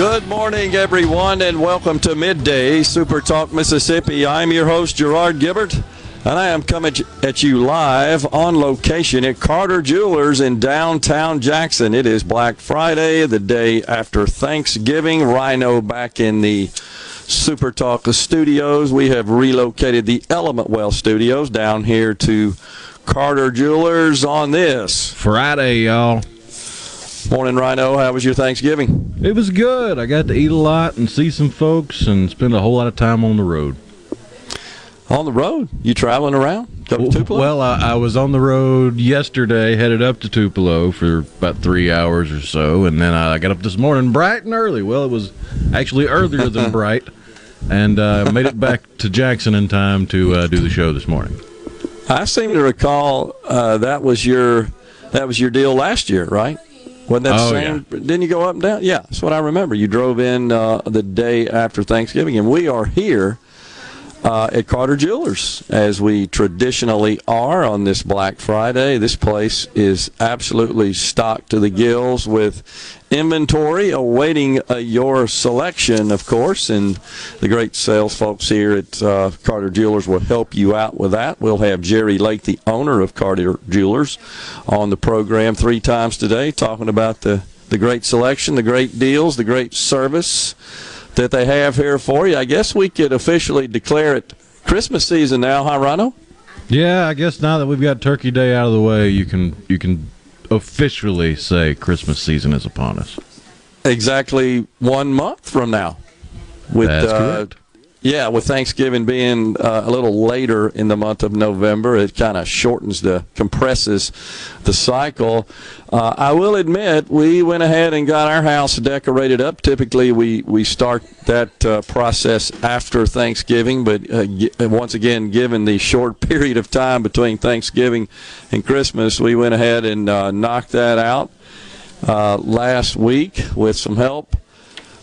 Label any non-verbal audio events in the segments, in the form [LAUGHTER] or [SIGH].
Good morning, everyone, and welcome to Midday Super Talk Mississippi. I'm your host, Gerard Gibbert, and I am coming at you live on location at Carter Jewelers in downtown Jackson. It is Black Friday, the day after Thanksgiving. Rhino back in the Super Talk studios. We have relocated the Element Well studios down here to Carter Jewelers on this Friday, y'all. Morning, Rhino. How was your Thanksgiving? It was good. I got to eat a lot and see some folks and spend a whole lot of time on the road. On the road? You traveling around? Well, I, I, was on the road yesterday, headed up to Tupelo for about three hours or so, and then I got up this morning bright and early. Well, it was actually earlier than [LAUGHS] bright, and uh, made it back to Jackson in time to uh, do the show this morning. I seem to recall uh, that was your that was your deal last year, right? Wasn't that oh, same? Yeah. Didn't you go up and down? Yeah, that's what I remember. You drove in uh, the day after Thanksgiving, and we are here uh, at Carter Jewelers, as we traditionally are on this Black Friday. This place is absolutely stocked to the gills with inventory awaiting uh, your selection, of course. And the great sales folks here at uh, Carter Jewelers will help you out with that. We'll have Jerry Lake, the owner of Carter Jewelers, on the program three times today, talking about the, the great selection, the great deals, the great service that they have here for you. I guess we could officially declare it Christmas season now, huh, Rhino? Yeah, I guess now that we've got Turkey Day out of the way, you can you can officially say Christmas season is upon us. Exactly one month from now. With, That's uh, correct. Yeah, with Thanksgiving being uh, a little later in the month of November, it kind of shortens the compresses the cycle. Uh, I will admit, we went ahead and got our house decorated up. Typically, we we start that uh, process after Thanksgiving, but uh, once again, given the short [LAUGHS] period of time between Thanksgiving and Christmas, we went ahead and uh, knocked that out uh, last week with some help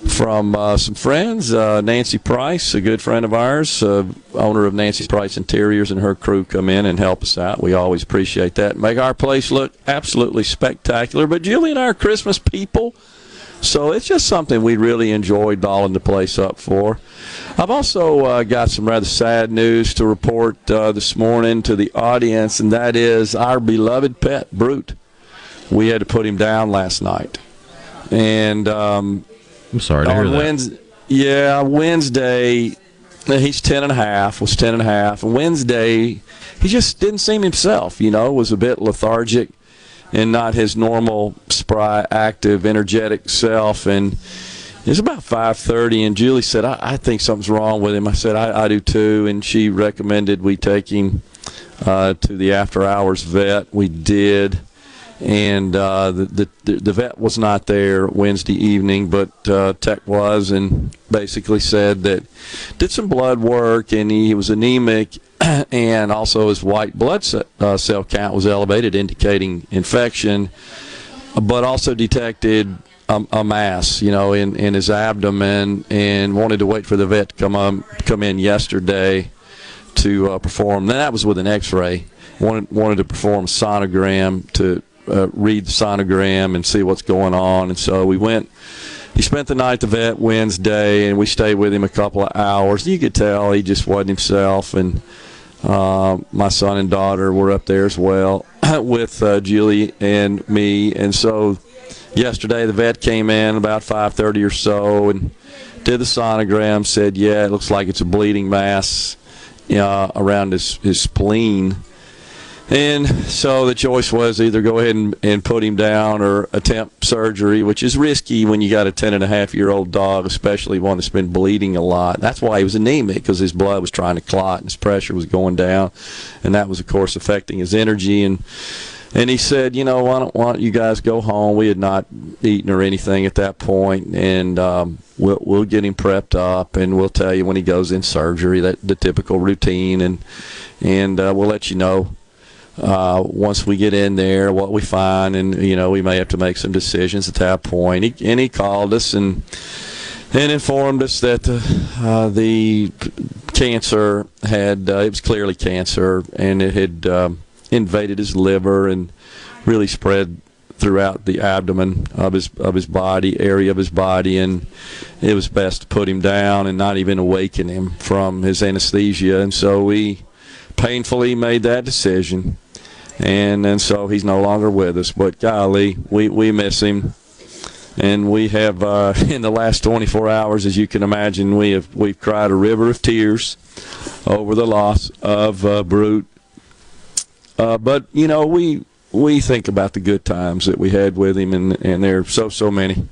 from uh, some friends. Uh, Nancy Price, a good friend of ours, uh, owner of Nancy Price Interiors, and her crew come in and help us out. We always appreciate that. Make our place look absolutely spectacular. But Julie and I are Christmas people, so it's just something we really enjoy dolling the place up for. I've also uh, got some rather sad news to report uh, this morning to the audience, and that is our beloved pet, Brute. We had to put him down last night. And um, I'm sorry to hear that. Wednesday, yeah, Wednesday, he's 10 and a half, was 10 and a half. Wednesday, he just didn't seem himself, you know, was a bit lethargic and not his normal spry, active, energetic self. And it's about 5.30, and Julie said, I, I think something's wrong with him. I said, I, I do too. And she recommended we take him uh, to the after-hours vet. We did and uh, the, the, the vet was not there Wednesday evening, but uh, Tech was, and basically said that did some blood work, and he was anemic, [CLEARS THROAT] and also his white blood uh, cell count was elevated, indicating infection, but also detected a, a, mass, you know, in, in his abdomen, and wanted to wait for the vet to come um, come in yesterday to uh, perform. That was with an X-ray. Wanted wanted to perform sonogram to uh, read the sonogram and see what's going on. And so we went. He spent the night at the vet Wednesday, and we stayed with him a couple of hours. You could tell he just wasn't himself, and uh, my son and daughter were up there as well [CLEARS THROAT] with uh, Julie and me. And so yesterday the vet came in about 5:30 or so and did the sonogram. Said, "Yeah, it looks like it's a bleeding mass uh, around his his spleen." And so the choice was either go ahead and, and put him down or attempt surgery, which is risky when you got a 10 and a half year old dog, especially one that's been bleeding a lot. That's why he was anemic because his blood was trying to clot and his pressure was going down. And that was, of course, affecting his energy. And and he said, you know, why don't, why don't you guys go home? We had not eaten or anything at that point, and um, we'll we'll get him prepped up, and we'll tell you when he goes in surgery that the typical routine, and and uh, we'll let you know uh, once we get in there what we find, and you know we may have to make some decisions at that point. He, and he called us and and informed us that uh, the cancer had uh, it was clearly cancer, and it had. Um, invaded his liver and really spread throughout the abdomen of his of his body area of his body and it was best to put him down and not even awaken him from his anesthesia and so we painfully made that decision and and so he's no longer with us. But golly we we miss him. And we have uh, [LAUGHS] in the last 24 hours as you can imagine we have we've cried a river of tears over the loss of uh, Brute. Uh, but you know, we we think about the good times that we had with him, and and there are so so many.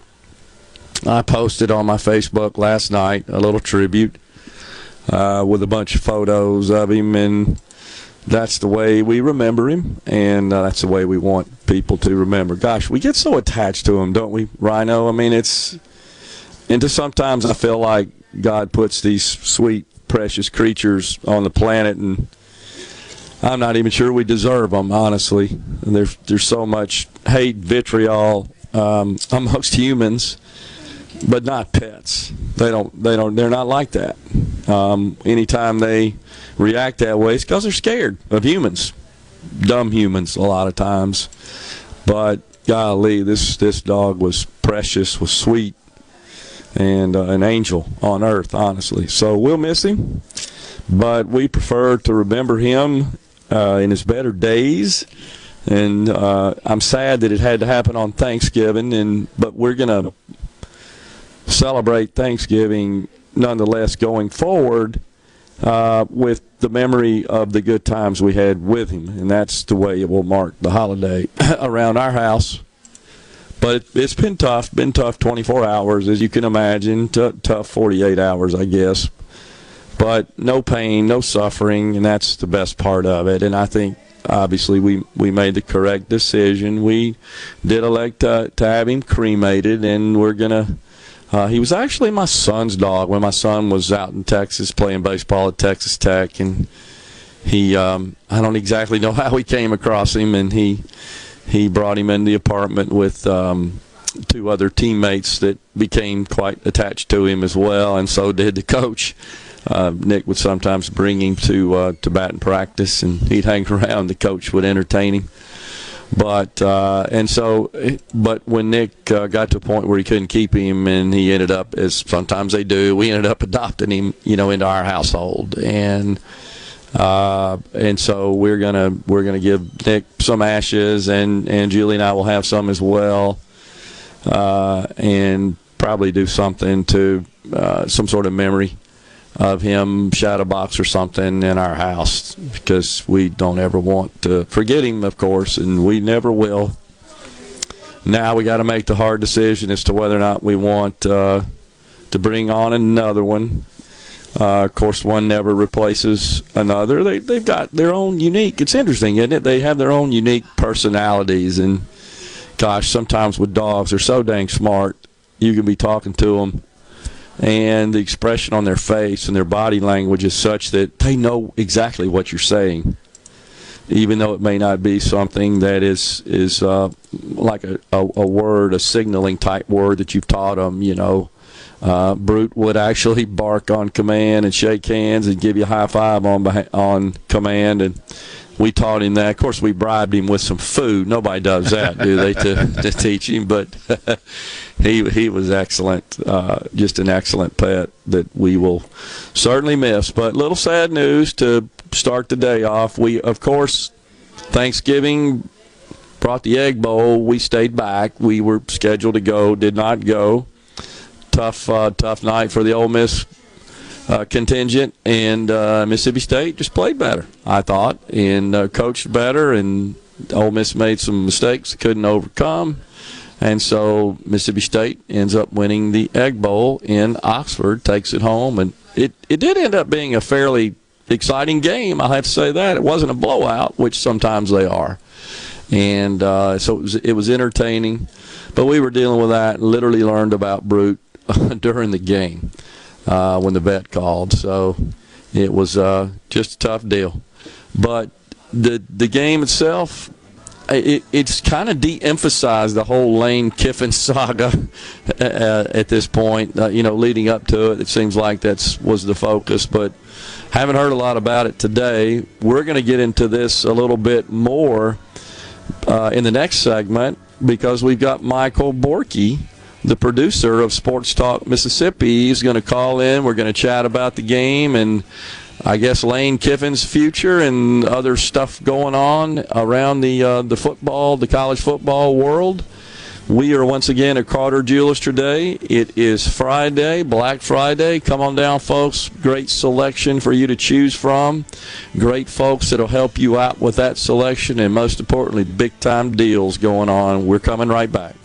I posted on my Facebook last night a little tribute uh, with a bunch of photos of him, and that's the way we remember him, and uh, that's the way we want people to remember. Gosh, we get so attached to him, don't we, Rhino? I mean, it's into sometimes I feel like God puts these sweet, precious creatures on the planet, and I'm not even sure we deserve them, honestly. And there's there's so much hate, vitriol um, amongst humans, but not pets. They don't they don't they're not like that. Um, anytime they react that way, it's because they're scared of humans, dumb humans a lot of times. But golly, this this dog was precious, was sweet, and uh, an angel on earth, honestly. So we'll miss him, but we prefer to remember him uh, in his better days. And uh, I'm sad that it had to happen on Thanksgiving, and but we're gonna celebrate Thanksgiving nonetheless going forward uh, with the memory of the good times we had with him, and that's the way it will mark the holiday [CLEARS THROAT] around our house. But it, has been tough, been tough 24 hours, as you can imagine, t- tough 48 hours, I guess but no pain, no suffering, and that's the best part of it. And I think obviously we we made the correct decision. We did elect to, to have him cremated, and we're gonna. Uh, he was actually my son's dog when my son was out in Texas playing baseball at Texas Tech, and he um, I don't exactly know [LAUGHS] how we came across him, and he he brought him in the apartment with. Um, two other teammates that became quite attached to him as well, and so did the coach uh, Nick would sometimes bring him to uh, to batting practice, and he'd hang [LAUGHS] around. The coach would entertain him. But uh, and so, but when Nick uh, got to a point where he couldn't keep him, and he ended up, as sometimes they do, we ended up adopting him, you know, into our household, and uh, and so we're gonna we're gonna give Nick some ashes, and and Julie and I will have some as well, uh, and probably do something to uh, some sort of memory of him shadow box or something in our house because we don't ever want to forget him, of course, and we never will. Now we got to make the hard decision as to whether or not we want uh, to bring on another one. Uh, of course, one never replaces another. They they've got their own unique. It's interesting, isn't it? They have their own unique personalities, and gosh, sometimes with dogs, they're so dang smart. You can be talking to them and the expression on their face and their body language is such that they know exactly what you're saying even though it may not be something that is is uh, like a, a, a, word, a signaling type word that you've taught them. You know, uh, Brute would actually bark on command and shake hands and give you a high five on on command, and we taught him that. Of course, we bribed him with some food. Nobody does that, do they, to, [LAUGHS] to teach him? But [LAUGHS] he he was excellent, uh, just an excellent pet that we will certainly miss. But little sad news to start the day off. We, of course, Thanksgiving brought the egg bowl. We stayed back. We were scheduled to go, did not go. Tough, uh, tough night for the Ole Miss uh, contingent, and uh, Mississippi State just played better, I thought, and uh, coached better, and Ole Miss made some mistakes couldn't overcome. And so Mississippi State ends up winning the Egg Bowl in Oxford, takes it home, and it, it did end up being a fairly exciting game. I have to say that it wasn't a blowout, which sometimes they are, and uh, so it was it was entertaining. But we were dealing with that literally learned about Brute [LAUGHS] during the game uh, when the vet called. So it was uh, just a tough deal. But the the game itself, it, it's kind of de-emphasized the whole Lane Kiffin [LAUGHS] saga uh, at this point. Uh, you know, leading up to it, it seems like that's was the focus, but haven't heard a lot about it today. We're going to get into this a little bit more uh, in the next segment because we've got Michael Borky, the producer of Sports Talk Mississippi. He's going to call in. We're going to chat about the game and I guess Lane Kiffin's future and other stuff going on around the uh, the football, the college football world. We are once again at Carter Jewelers today. It is Friday, Black Friday. Come on down, folks. Great selection for you to choose from. Great folks that'll help you out with that selection, and most importantly, big time deals going on. We're coming right back.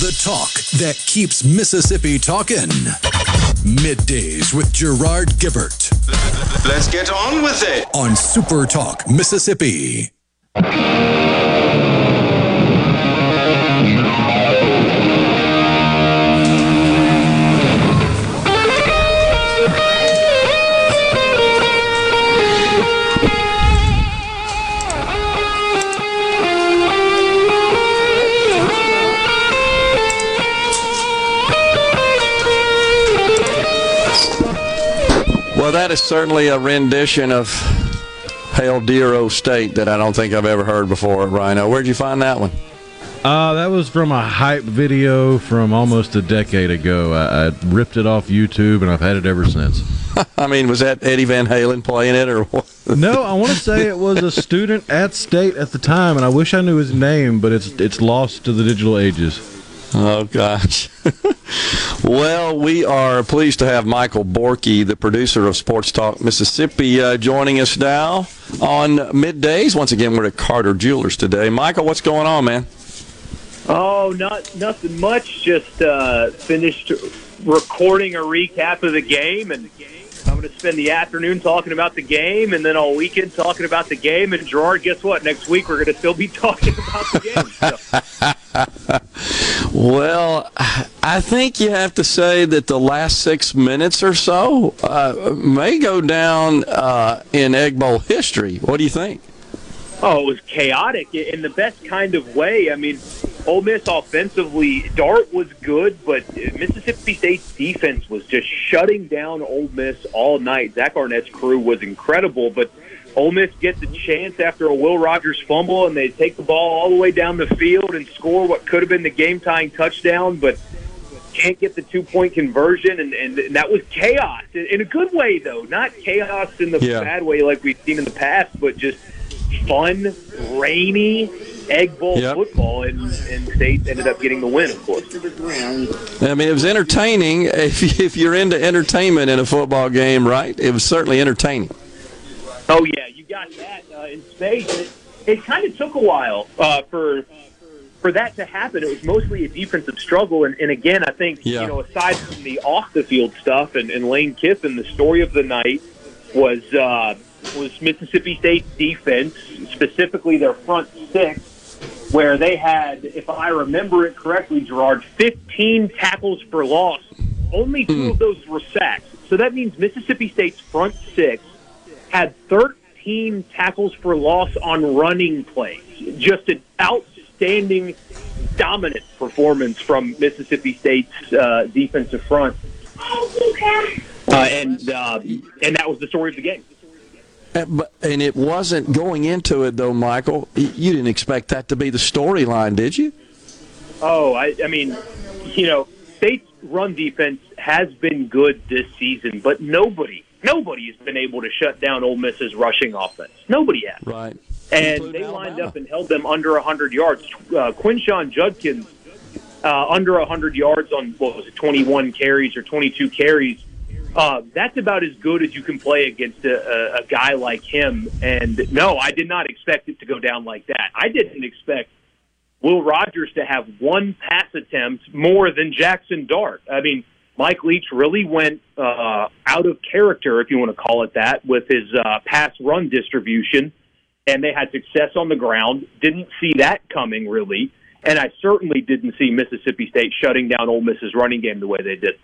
The talk that keeps Mississippi talking. Middays with Gerard Gibbert. Let's get on with it. On Super Talk Mississippi. That is certainly a rendition of Hail Dear Ol' State that I don't think I've ever heard before, Rhino. Where'd you find that one? Uh, that was from a hype video from almost a decade ago. I, I ripped it off YouTube and I've had it ever since. [LAUGHS] I mean, was that Eddie Van Halen playing it or what? No, I want to say it was a student at State at the time, and I wish I knew his name, but it's it's lost to the digital ages. Oh gosh. [LAUGHS] well, we are pleased to have Michael Borky, the producer of Sports Talk Mississippi, uh, joining us now on middays. Once again, we're at Carter Jewelers today. Michael, what's going on, man? Oh, not nothing much. Just uh, finished recording a recap of the game, and I'm going to spend the afternoon talking about the game, and then all weekend talking about the game. And Gerard, guess what? Next week we're going to still be [LAUGHS] talking about the game. So. [LAUGHS] Well, I think you have to say that the last six minutes or so uh, may go down uh, in Egg Bowl history. What do you think? Oh, it was chaotic in the best kind of way. I mean, Ole Miss offensively, Dart was good, but Mississippi State's defense was just shutting down Ole Miss all night. Zach Arnett's crew was incredible, but Ole Miss gets a chance after a Will Rogers fumble, and they take the ball all the way down the field and score what could have been the game-tying touchdown, but can't get the two-point conversion, and, and, and that was chaos in a good way, though. Not chaos in the Yeah. bad way like we've seen in the past, but just fun, rainy Egg Bowl Yep. football, and, and State ended up getting the win, of course. I mean, it was entertaining [LAUGHS] if, if you're into entertainment in a football game, right? It was certainly entertaining. Oh yeah, you got that uh, in State. It, it kind of took a while uh, for for that to happen. It was mostly a defensive struggle, and, and again, I think Yeah. you know, aside from the off the field stuff and, and Lane Kiffin, the story of the night was uh, was Mississippi State's defense, specifically their front six, where they had, if I remember it correctly, Gerard, 15 tackles for loss. Only two of those were sacks. So that means Mississippi State's front six had 13 tackles for loss on running plays. Just an outstanding, dominant performance from Mississippi State's uh, defensive front. Uh, and uh, and that was the story of the game. But- And it wasn't going into it, though, Michael. You didn't expect that to be the storyline, did you? Oh, I, I mean, you know, State's run defense has been good this season, but nobody Nobody has been able to shut down Ole Miss's rushing offense. Nobody has. Right. And Including they Alabama. lined up and held them under 100 yards. Uh, Quinshon Judkins uh, under 100 yards on what was it, 21 carries or 22 carries. Uh, that's about as good as you can play against a, a, a guy like him. And no, I did not expect it to go down like that. I didn't expect Will Rogers to have one pass attempt more than Jackson Dart. I mean, Mike Leach really went uh, out of character, if you want to call it that, with his uh, pass run distribution, and they had success on the ground. Didn't see that coming really, and I certainly didn't see Mississippi State shutting down Ole Miss's running game the way they did.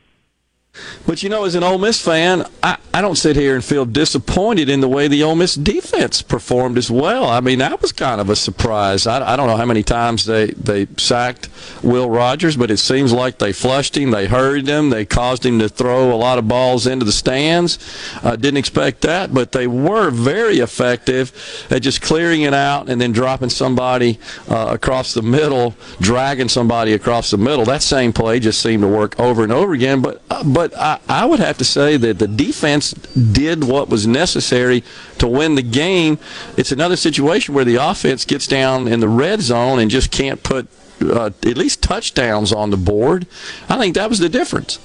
But you know, as an Ole Miss fan, I, I don't sit here and feel disappointed in the way the Ole Miss defense performed as well. I mean, that was kind of a surprise. I, I don't know how many times they, they sacked Will Rogers, but it seems like they flushed him, they hurried him, they caused him to throw a lot of balls into the stands. Uh, didn't expect that, but they were very effective at just clearing it out and then dropping somebody uh, across the middle, dragging somebody across the middle. That same play just seemed to work over and over again. But uh, but I, I would have to say that the defense did what was necessary to win the game. It's another situation where the offense gets down in the red zone and just can't put uh, at least touchdowns on the board. I think that was the difference.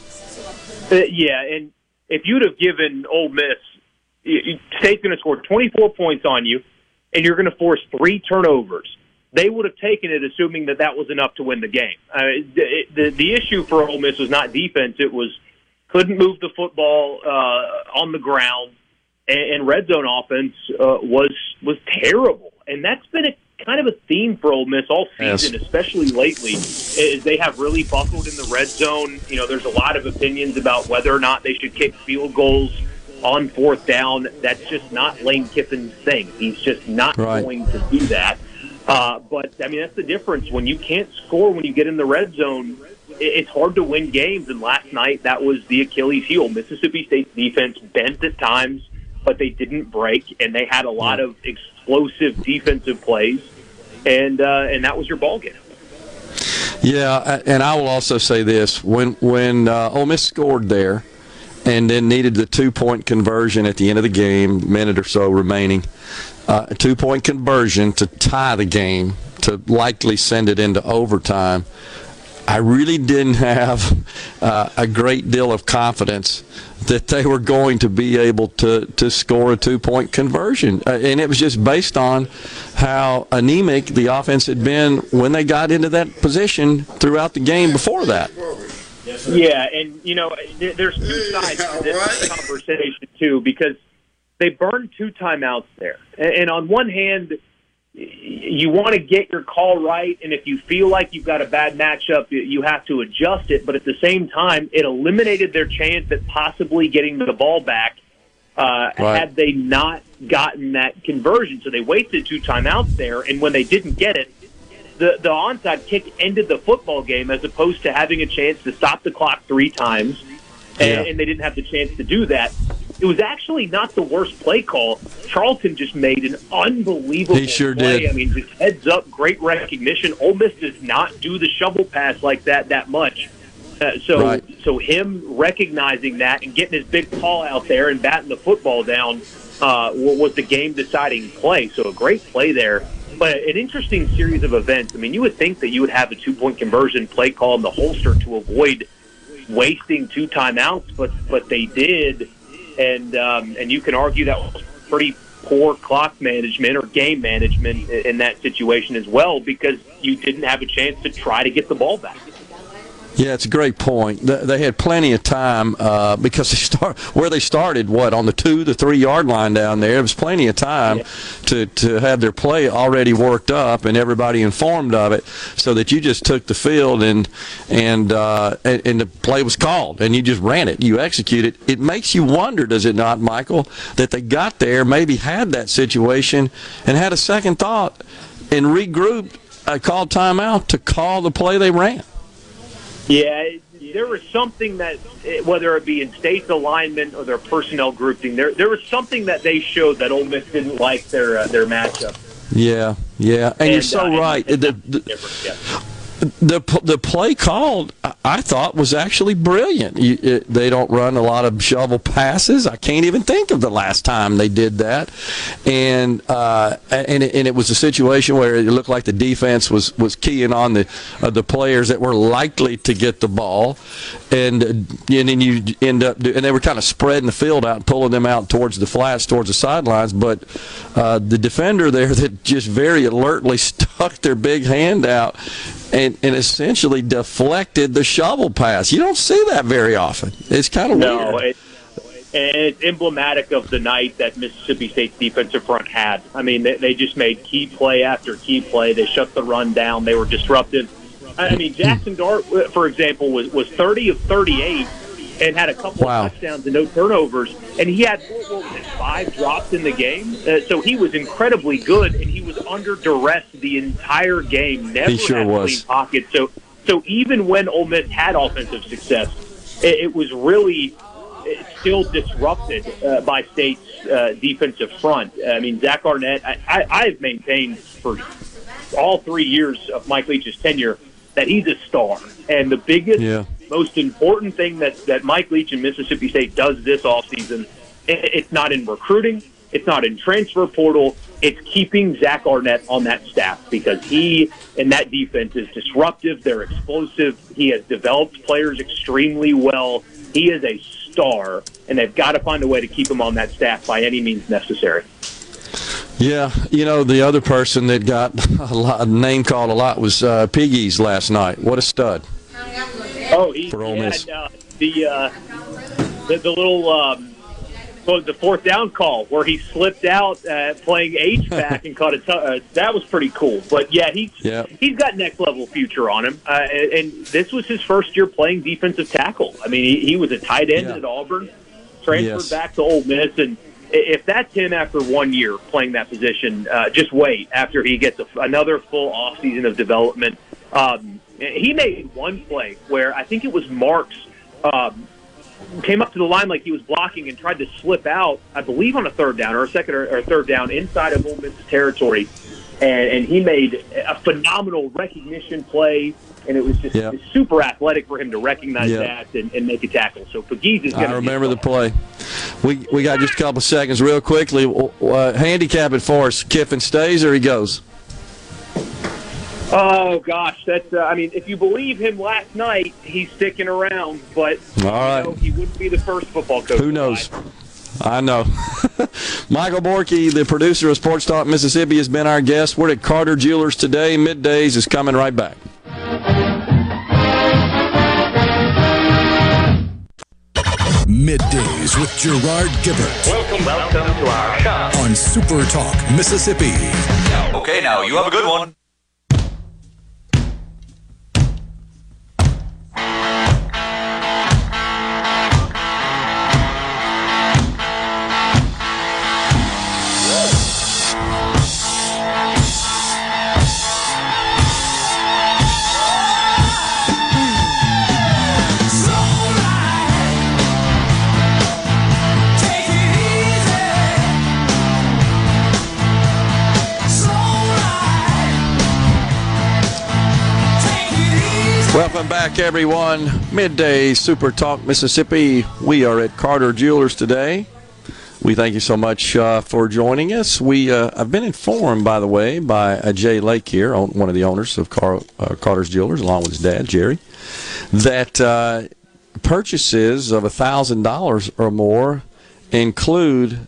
Uh, yeah, and if you'd have given Ole Miss, State's going to score 24 points on you, and you're going to force three turnovers. They would have taken it, assuming that that was enough to win the game. Uh, the, the the issue for Ole Miss was not defense; it was couldn't move the football uh, on the ground, and, and red zone offense uh, was was terrible. And that's been a kind of a theme for Ole Miss all season, Yes. especially lately. Is they have really buckled in the red zone. You know, there's a lot of opinions about whether or not they should kick field goals on fourth down. That's just not Lane Kiffin's thing. He's just not Right. going to do that. Uh, but I mean, that's the difference. When you can't score when you get in the red zone, it's hard to win games. And last night, that was the Achilles heel. Mississippi State's defense bent at times, but they didn't break, and they had a lot of explosive defensive plays, and uh, and that was your ball game. Yeah, and I will also say this: when when uh, Ole Miss scored there, and then needed the two point conversion at the end of the game, minute or so remaining, uh, a two point conversion to tie the game to likely send it into overtime. I really didn't have uh, a great deal of confidence that they were going to be able to, to score a two point conversion. Uh, and it was just based on how anemic the offense had been when they got into that position throughout the game before that. Yeah, and you know, there's two [LAUGHS] sides to this conversation too, because they burned two timeouts there, and and on one hand, y- you want to get your call right, and if you feel like you've got a bad matchup, you- you have to adjust it. But at the same time, it eliminated their chance at possibly getting the ball back uh, Right. had they not gotten that conversion. So they wasted two timeouts there, and when they didn't get it, the the onside kick ended the football game as opposed to having a chance to stop the clock three times, and, Yeah. and they didn't have the chance to do that. It was actually not the worst play call. Charlton just made an unbelievable He sure play. did. I mean, just heads up, great recognition. Ole Miss does not do the shovel pass like that that much. Uh, so, Right. so him recognizing that and getting his big call out there and batting the football down uh, was the game deciding play. So a great play there. But an interesting series of events. I mean, you would think that you would have a two point conversion play call in the holster to avoid wasting two timeouts, but but they did, and um, and you can argue that was pretty poor clock management or game management in that situation as well because you didn't have a chance to try to get the ball back. Yeah, it's a great point. They had plenty of time uh, because they [LAUGHS] start where they started. What on the two, the three yard line down there. It was plenty of time to to have their play already worked up and everybody informed of it, so that you just took the field and and uh, and, and the play was called and you just ran it. You executed. It It makes you wonder, does it not, Michael, that they got there, maybe had that situation, and had a second thought and regrouped, uh, called timeout to call the play they ran. Yeah, there was something that, whether it be in state's alignment or their personnel grouping, there there was something that they showed that Ole Miss didn't like their uh, their matchup. Yeah, yeah, and, you're so uh, right. and The- the- yeah. The the play called I thought was actually brilliant. You, it, they don't run a lot of shovel passes. I can't even think of the last time they did that, and uh, and it, and it was a situation where it looked like the defense was, was keying on the uh, the players that were likely to get the ball, and and then you end up do, and they were kind of spreading the field out and pulling them out towards the flats, towards the sidelines, but uh, the defender there that just very alertly [LAUGHS] stuck their big hand out and, and essentially deflected the shovel pass. You don't see that very often. It's kind of no, weird. It, and it's emblematic of the night that Mississippi State's defensive front had. I mean, they, they just made key play after key play. They shut the run down. They were disruptive. I mean, Jackson Dart, for example, was, was 30 of 38 and had a couple wow. of touchdowns and no turnovers. And he had what was it, five drops in the game. Uh, so he was incredibly good, and he was under duress the entire game. Never he sure had was. clean pockets. So so even when Ole Miss had offensive success, it, it was really still disrupted uh, by State's uh, defensive front. I mean, Zach Arnett. I, I, I've maintained for all three years of Mike Leach's tenure that he's a star, and the biggest Yeah. Most important thing that, that Mike Leach and Mississippi State does this offseason, it, it's not in recruiting, it's not in transfer portal, it's keeping Zach Arnett on that staff because he and that defense is disruptive, they're explosive, he has developed players extremely well. He is a star, and they've got to find a way to keep him on that staff by any means necessary. Yeah, you know the other person that got [LAUGHS] a lot, name called a lot was uh, Pegues last night. What a stud! Oh, he, For Ole Miss. had uh, the, uh, the the little um, the fourth down call where he slipped out uh, playing H back [LAUGHS] and caught a t- uh, that was pretty cool. But yeah, he's Yeah. he's got next level future on him, uh, and, and this was his first year playing defensive tackle. I mean, he, he was a tight end Yeah. at Auburn, transferred Yes. back to Ole Miss, and if that's him after one year playing that position, uh, just wait after he gets a, another full off season of development. Um, he made one play where I think it was Marks um, came up to the line like he was blocking and tried to slip out, I believe on a third down or a second or, or third down inside of Ole Miss territory, and, and he made a phenomenal recognition play. And it was just Yeah. super athletic for him to recognize Yeah. that and, and make a tackle. So Pegues is going I remember the play. We we got just a couple seconds, real quickly. Uh, handicap it for us. Kiffin stays or he goes. Oh gosh, that's. Uh, I mean, if you believe him last night, he's sticking around. But All right. you know, he wouldn't be the first football coach. Who knows? I know. [LAUGHS] Michael Borky, the producer of Sports Talk Mississippi, has been our guest. We're at Carter Jewelers today. Middays is coming right back. Middays with Gerard Gibbert Welcome, welcome to our shop. on Super Talk Mississippi. Okay, now you have a good one. Everyone. Midday Super Talk Mississippi. We are at Carter Jewelers today. We thank you so much uh, for joining us. We uh, I've been informed, by the way, by uh, Jay Lake here, one of the owners of Car- uh, Carter's Jewelers, along with his dad, Jerry, that uh, purchases of thousand dollars or more include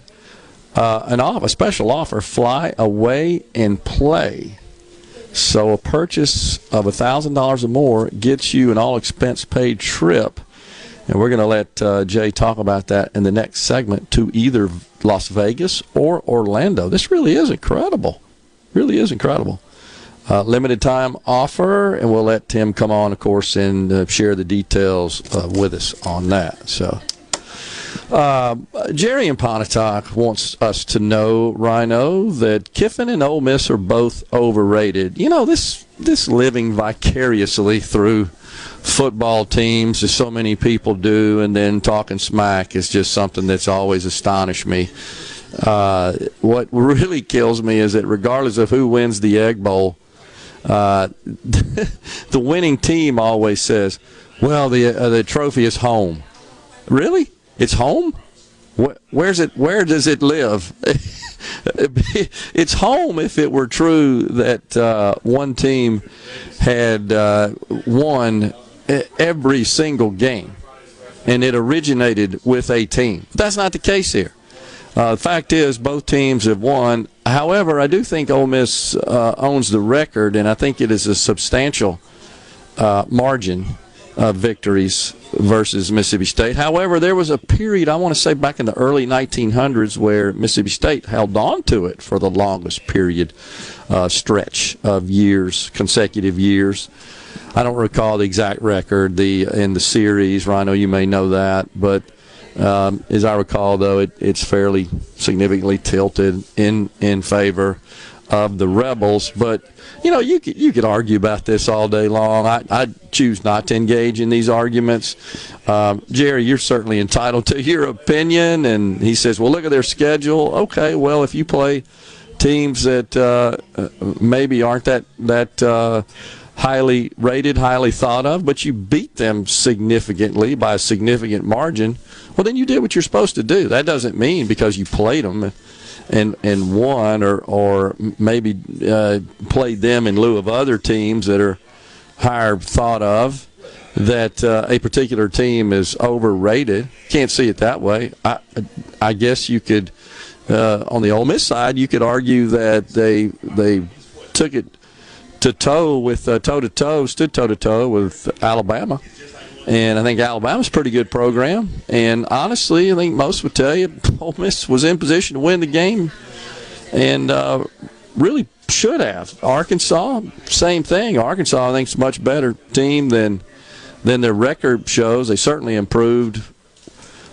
uh, an off a special offer: fly away and play. So a purchase of thousand dollars or more gets you an all expense paid trip, and we're going to let uh, Jay talk about that in the next segment to either Las Vegas or Orlando. This really is incredible, really is incredible. Uh, limited time offer, and we'll let Tim come on, of course, and uh, share the details uh, with us on that. So. Uh, Jerry and Pontotoc wants us to know, Rhino, that Kiffin and Ole Miss are both overrated. You know, this this living vicariously through football teams, as so many people do, and then talking smack is just something that's always astonished me. Uh, what really [LAUGHS] kills me is that regardless of who wins the Egg Bowl, uh, [LAUGHS] the winning team always says, "Well, the uh, the trophy is home." Really, it's home. where's it? Where does it live? [LAUGHS] it's home if it were true that uh, one team had uh, won every single game and it originated with a team. That's not the case here. Uh, the fact is, both teams have won. However, I do think Ole Miss uh, owns the record, and I think it is a substantial uh, margin of victories versus Mississippi State. However, there was a period, I want to say back in the early 1900s, where Mississippi State held on to it for the longest period uh, stretch of years, consecutive years. I don't recall the exact record the in the series. Rhino, you may know that, but um, as I recall, though, it, it's fairly significantly tilted in in favor of the rebels. But you know, you could you could argue about this all day long. I, I choose not to engage in these arguments. Um, Jerry, you're certainly entitled to your opinion. And he says, well, look at their schedule. Okay, well, if you play teams that uh, maybe aren't that that uh, highly rated, highly thought of, but you beat them significantly by a significant margin, well, then you did what you're supposed to do. That doesn't mean because you played them and and won or or maybe uh, played them in lieu of other teams that are higher thought of that uh, a particular team is overrated. Can't see it that way. I I guess you could uh, on the Ole Miss side you could argue that they they took it to toe with toe to toe, stood toe to toe with Alabama. And I think Alabama's a pretty good program. And honestly, I think most would tell you [LAUGHS] Ole Miss was in position to win the game and uh, really should have. Arkansas, same thing. Arkansas, I think, is a much better team than than their record shows. They certainly improved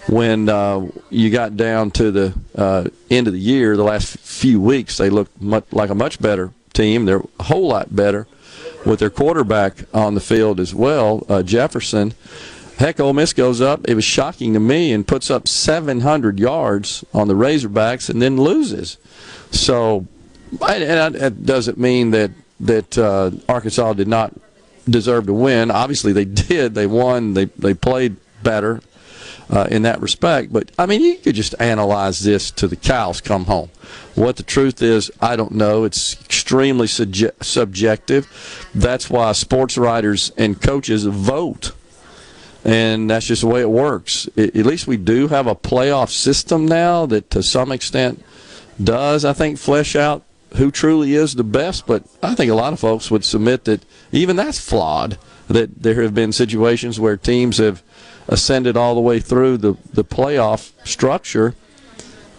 when uh, you got down to the uh, end of the year. The last few weeks, they looked much, like a much better team. They're a whole lot better with their quarterback on the field as well, uh, Jefferson. Heck, Ole Miss goes up. It was shocking to me and puts up 700 yards on the Razorbacks and then loses. So, and that doesn't mean that that uh, Arkansas did not deserve to win. Obviously, they [LAUGHS] did. They won. They they played better uh, in that respect. But I mean, you could just analyze this to the cows come home. What the truth is, I don't know. It's extremely subje- subjective. That's why sports writers and coaches vote. And that's just the way it works. It, at least we do have a playoff system now that, to some extent, does, I think, flesh out who truly is the best. But I think a lot of folks would submit that even that's flawed. That there have been situations where teams have ascended all the way through the, the playoff structure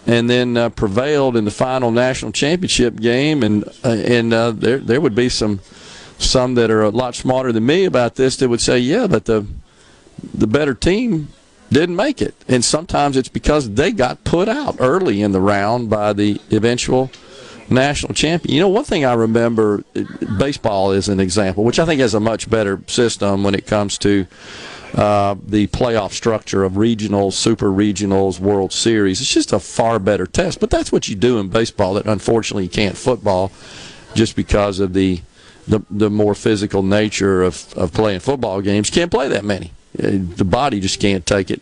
and then uh, prevailed in the final national championship game and uh, and uh, there there would be some some that are a lot smarter than me about this that would say yeah but the the better team didn't make it and sometimes it's because they got put out early in the round by the eventual national champion. You know, one thing I remember, baseball is an example, which I think has a much better system when it comes to uh, the playoff structure of regionals, super regionals, World Series. It's just a far better test. But that's what you do in baseball that unfortunately you can't football just because of the the, the more physical nature of, of playing football games. Can't play that many. Uh, the body just can't take it.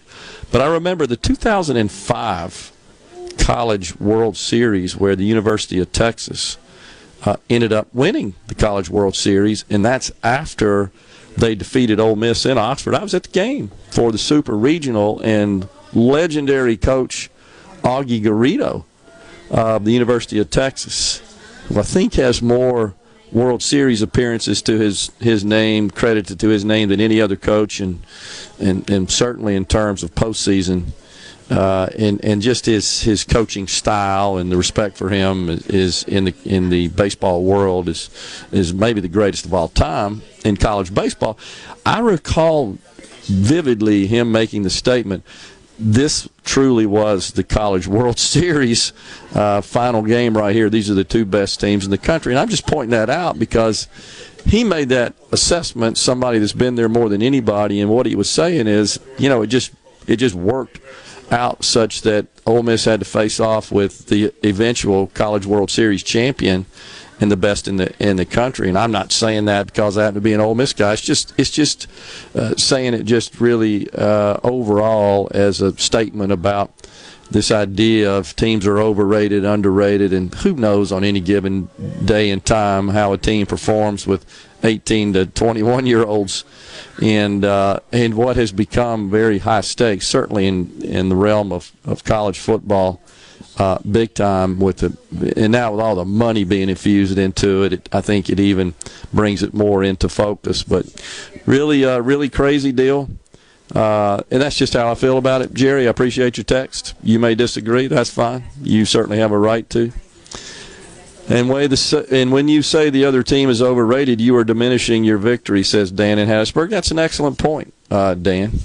But I remember the 2005 College World Series where the University of Texas uh, ended up winning the College World Series, and that's after – they defeated Ole Miss in Oxford. I was at the game for the Super Regional, and legendary coach Augie Garrido of the University of Texas, who I think has more World Series appearances to his his name, credited to his name than any other coach, and and, and certainly in terms of postseason uh, and and just his his coaching style and the respect for him is, in the in the baseball world is is maybe the greatest of all time in college baseball. I recall vividly him making the statement. This truly was the College World [LAUGHS] Series uh, final game right here. These are the two best teams in the country, and I'm just pointing that out because he made that assessment. Somebody that's been there more than anybody, and what he was saying is, you know, it just it just worked out such that Ole Miss had to face off with the eventual College World Series champion and the best in the in the country. And I'm not saying that because I happen to be an Ole Miss guy. It's just it's just uh, saying it just really uh, overall as a statement about this idea of teams are overrated, underrated, and who knows on any given day and time how a team performs with 18 to 21 year olds, and uh, and what has become very high stakes, certainly in in the realm of, of college football, uh, big time with the and now with all the money being infused into it, it I think it even brings it more into focus. But really, uh, really crazy deal. Uh, and that's just how I feel about it. Jerry, I appreciate your text. You may disagree. That's fine. You certainly have a right to. And, way the, and when you say the other team is overrated, you are diminishing your victory, says Dan in Hattiesburg. That's an excellent point, uh, Dan.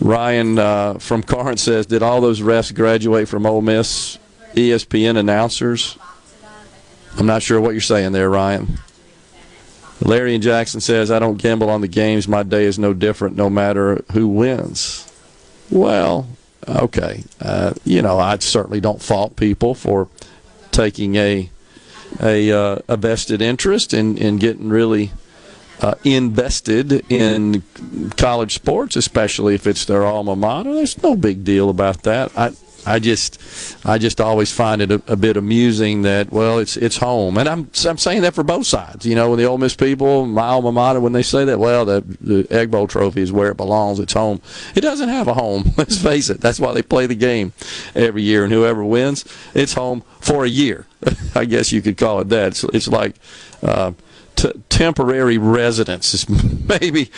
Ryan uh, from Corinth says, did all those refs graduate from Ole Miss ESPN announcers? I'm not sure what you're saying there, Ryan. Larry and Jackson says, I don't gamble on the games. My day is no different no matter who wins. Well, okay. Uh, you know, I certainly don't fault people for taking a a, uh, a vested interest in, in getting really uh, invested in college sports, especially if it's their alma mater. There's no big deal about that. I I just, I just always find it a, a, bit amusing that well, it's it's home, and I'm I'm saying that for both sides. You know, when the Ole Miss people, my alma mater, when they say that, well, the, the Egg Bowl trophy is where it belongs. It's home. It doesn't have a home. [LAUGHS] Let's face it. That's why they play the game every year, and whoever wins, it's home for a year. [LAUGHS] I guess you could call it that. It's, it's like. Uh, temporary residence is [LAUGHS] maybe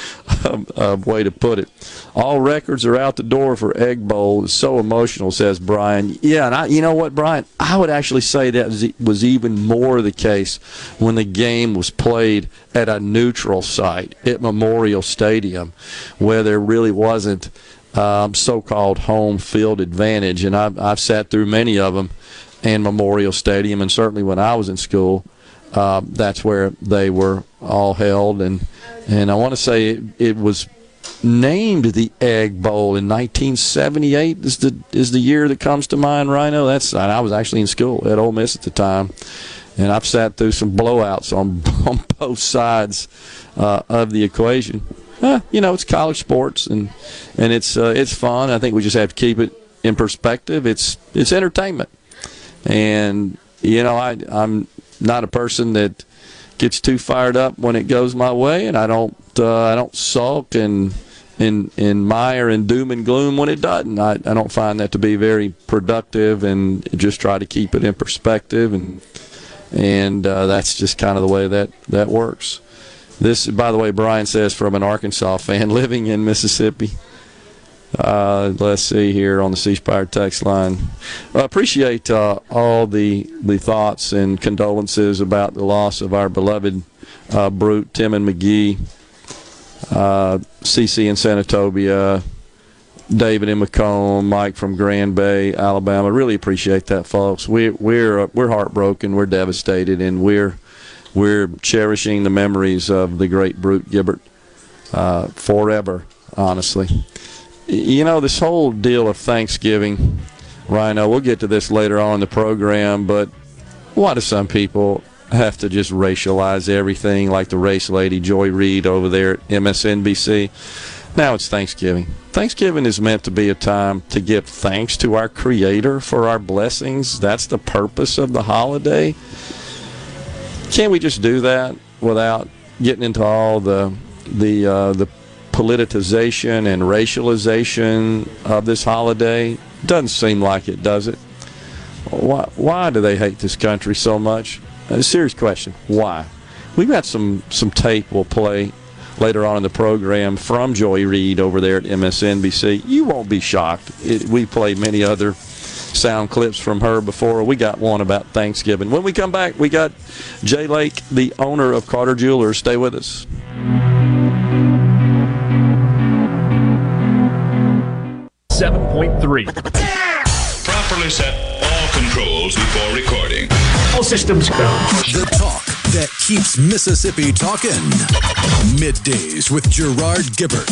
a, a, way to put it. All records are out the door for Egg Bowl. It's so emotional, says Brian. Yeah, and I, you know what, Brian? I would actually say that was even more the case when the game was played at a neutral site at Memorial Stadium, where there really wasn't um, so-called home field advantage. And I've, I've sat through many of them in Memorial Stadium, and certainly when I was in school uh, that's where they were all held, and and I want to say it, it, was named the Egg Bowl in 1978 is the is the year that comes to mind. Rhino, that's I was actually in school at Ole Miss at the time, and I've sat through some blowouts on [LAUGHS] on both sides uh, of the equation. Uh, you know, it's college sports, and and it's uh, it's fun. I think we just have to keep it in perspective. It's it's entertainment, and you know, I I'm not a person that gets too fired up when it goes my way, and I don't uh, I don't sulk and in in mire and doom and gloom when it doesn't. I, I don't find that to be very productive, and just try to keep it in perspective, and and uh, that's just kind of the way that that works. This, by the way, Brian says from an Arkansas fan [LAUGHS] living in Mississippi. Uh, let's see here on the C Spire text line. I appreciate uh, all the the thoughts and condolences about the loss of our beloved uh, brute Tim and McGee, CC uh, in Senatobia, David in Macomb, Mike from Grand Bay, Alabama. Really appreciate that, folks. We, we're we're heartbroken, we're devastated, and we're we're cherishing the memories of the great Brute Gibbert uh, forever. Honestly. You know, this whole deal of Thanksgiving, Rhino, we'll get to this later on in the program, but why do some people have to just racialize everything like the race lady Joy Reid over there at MSNBC? Now it's Thanksgiving. Thanksgiving is meant to be a time to give thanks to our Creator for our blessings. That's the purpose of the holiday. Can't we just do that without getting into all the the uh, the politicization and racialization of this holiday? Doesn't seem like it, does it? Why, why do they hate this country so much? A serious question. Why? We've got some, some tape we'll play later on in the program from Joy Reid over there at MSNBC. You won't be shocked. It, we played many other sound clips from her before. We got one about Thanksgiving. When we come back, we got Jay Lake, the owner of Carter Jewelers. Stay with us. 7.3. Properly set all controls before recording. All systems go. The talk that keeps Mississippi talking. Middays with Gerard Gibbert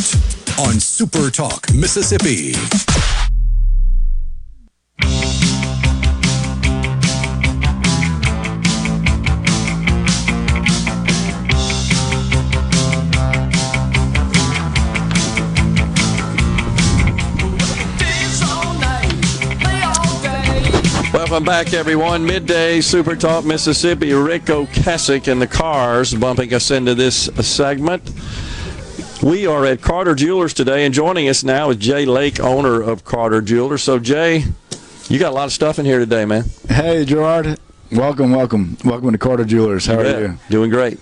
on Super Talk Mississippi. Welcome back, everyone. Midday Super Talk Mississippi. Ric Ocasek and the Cars bumping us into this segment. We are at Carter Jewelers today, and joining us now is Jay Lake, owner of Carter Jewelers. So, Jay, you got a lot of stuff in here today, man. Hey, Gerard. Welcome, welcome, welcome to Carter Jewelers. How Yeah, are you? Doing great.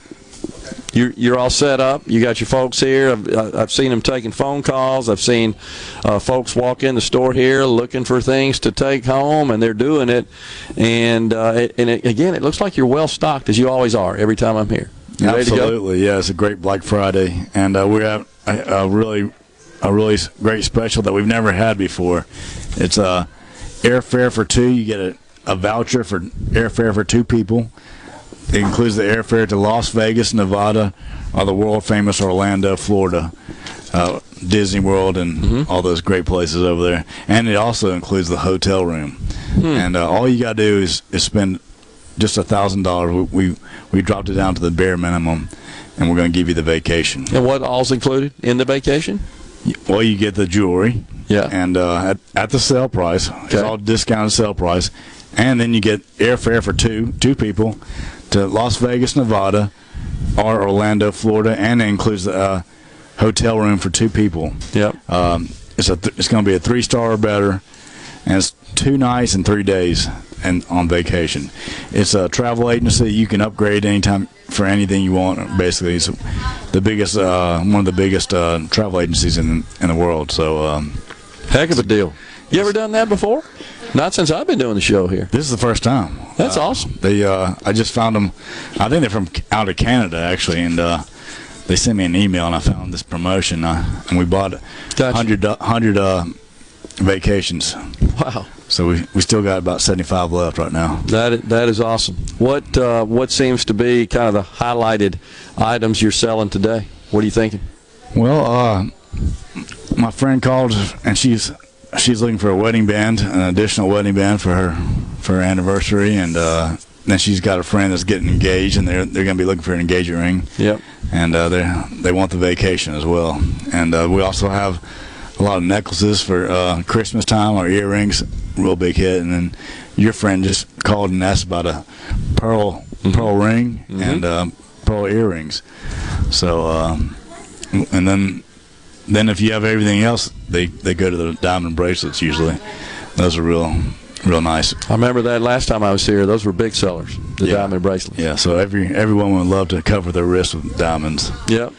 You're, you're all set up. You got your folks here. I've, I've seen them taking phone calls. I've seen uh, folks walk in the store here looking for things to take home, and they're doing it. And uh, it, and it, again, it looks like you're well stocked as you always are every time I'm here. You? Absolutely, yeah. It's a great Black Friday, and uh, we have a, a really, a really great special that we've never had before. It's a airfare for two. You get a, a voucher for airfare for two people. It includes the airfare to Las Vegas, Nevada, or the world famous Orlando, Florida, uh, Disney World, and Mm-hmm. all those great places over there. And it also includes the hotel room. Hmm. And uh, all you got to do is, is spend just a thousand dollars. We we dropped it down to the bare minimum, and we're going to give you the vacation. And what all's included in the vacation? Well, you get the jewelry, Yeah. and uh, at at the sale price, it's all discounted sale price, and then you get airfare for two two people to Las Vegas, Nevada, or Orlando, Florida, and it includes the uh, hotel room for two people. Yep. Um, it's a th- it's going to be a three star or better, and it's two nights and three days and on vacation. It's a travel agency. You can upgrade anytime for anything you want. Basically, it's the biggest uh, one of the biggest uh, travel agencies in in the world. So um, Heck of a deal. You ever done that before? Not since I've been doing the show here. this is the first time. That's Uh, awesome. They uh, I just found them. I think they're from out of Canada actually, and. Uh, they sent me an email and I found this promotion uh, and we bought Gotcha. 100, uh, 100 uh, vacations. Wow. So we, we still got about 75 left right now. That that is awesome. What uh, what seems to be kind of the highlighted items you're selling today? What are you thinking? Well, uh, my friend called and she's she's looking for a wedding band, an additional wedding band for her for her anniversary, and uh, then she's got a friend that's getting engaged, and they're they're going to be looking for an engagement ring, Yep. and uh, they they want the vacation as well, and uh, we also have a lot of necklaces for uh, Christmas time or earrings, real big hit, and then your friend just called and asked about a pearl pearl ring and uh, pearl earrings, so um, and then then if you have everything else, they they go to the diamond bracelets usually. Those are real real nice. I remember that last time I was here. Those were big sellers. The Yeah. diamond bracelets. Yeah, so every everyone would love to cover their wrists with diamonds. Yep.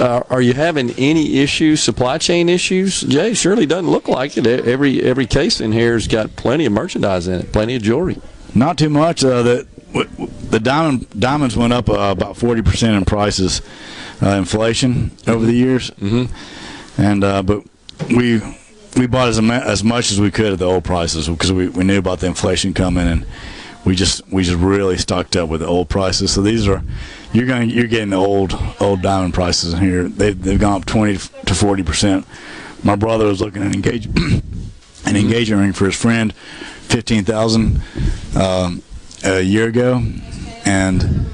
Uh, are you having any issues, supply chain issues? Jay, surely doesn't look like it. Every every case in here has got plenty of merchandise in it, plenty of jewelry. Not too much. Uh, the the diamond diamonds went up uh, about forty percent in prices, inflation over the years, mm-hmm. and uh, but we we bought as, as much as we could at the old prices because we, we knew about the inflation coming and we just we just really stocked up with the old prices. So these are you're going you're getting the old old diamond prices in here. They they've gone up twenty to forty percent. My brother was looking at engage [CLEARS THROAT] an engagement ring for his friend, fifteen thousand um, a year ago, and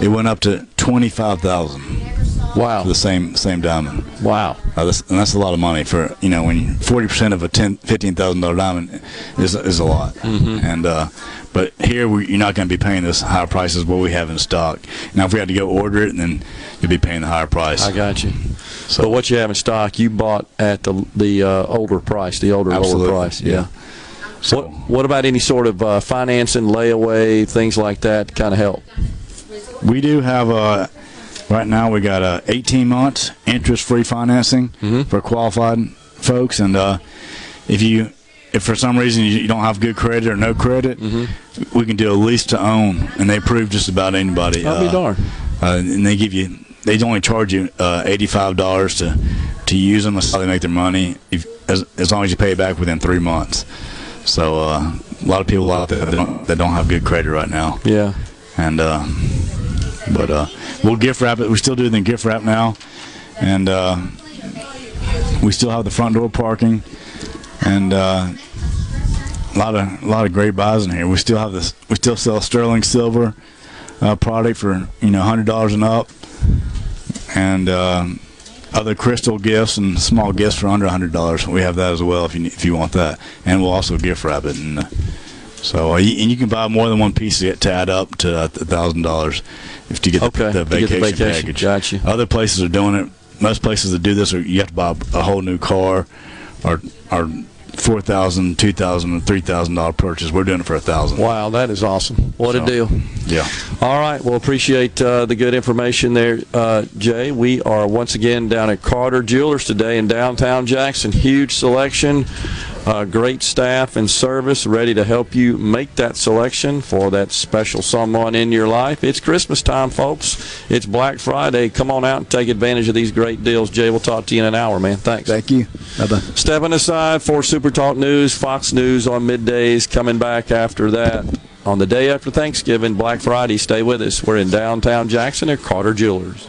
it went up to twenty five thousand Wow. the same same diamond. Wow. Uh, that's, and that's a lot of money for you know when forty percent of a ten fifteen thousand dollar diamond is is a lot. Mm-hmm. And uh, but here we, you're not going to be paying this higher price as what we have in stock. Now if we had to go order it, then you'd be paying the higher price. I got you. So- So what you have in stock, you bought at the the uh, older price, the older lower price. yeah. So- What what about any sort of uh, financing, layaway, things like that to kind of help? We do have uh, right now we got uh, 18 months interest free financing Mm-hmm. for qualified folks, and uh, if you if for some reason you don't have good credit or no credit, Mm-hmm. we can do a lease to own, and they approve just about anybody. I'll be uh, darned. uh, and they give you they only charge you uh, eighty five dollars to to use them. That's how they make their money. If, as as long as you pay it back within three months. So uh, a lot of people out there that don't, that don't have good credit right now, Yeah. and uh, but uh, we'll gift wrap it. We're still do the gift wrap now, and uh, we still have the front door parking, and uh, a lot of a lot of great buys in here. We still have this. We still sell sterling silver uh, product for you know hundred dollars and up, and um other crystal gifts and small gifts for under hundred dollars. We have that as well if you if you want that, and we'll also gift wrap it and uh, So uh, and you can buy more than one piece to, to add up to a thousand dollars if you get the, Okay, the to get the vacation, vacation. package. Gotcha. Other places are doing it. Most places that do this are you have to buy a whole new car, or or four thousand, two thousand, and three thousand dollar purchase. We're doing it for a thousand. Wow, that is awesome. What a deal. Yeah. All right. Well, appreciate uh, the good information there, uh, Jay. We are once again down at Carter Jewelers today in downtown Jackson. Huge selection, uh, great staff and service ready to help you make that selection for that special someone in your life. It's Christmas time, folks. It's Black Friday. Come on out and take advantage of these great deals. Jay, we'll talk to you in an hour, man. Thanks. Thank you. Bye bye. Stepping aside for Super Talk News, Fox News on middays, coming back after that. On the day after Thanksgiving, Black Friday, stay with us. We're in downtown Jackson at Carter Jewelers.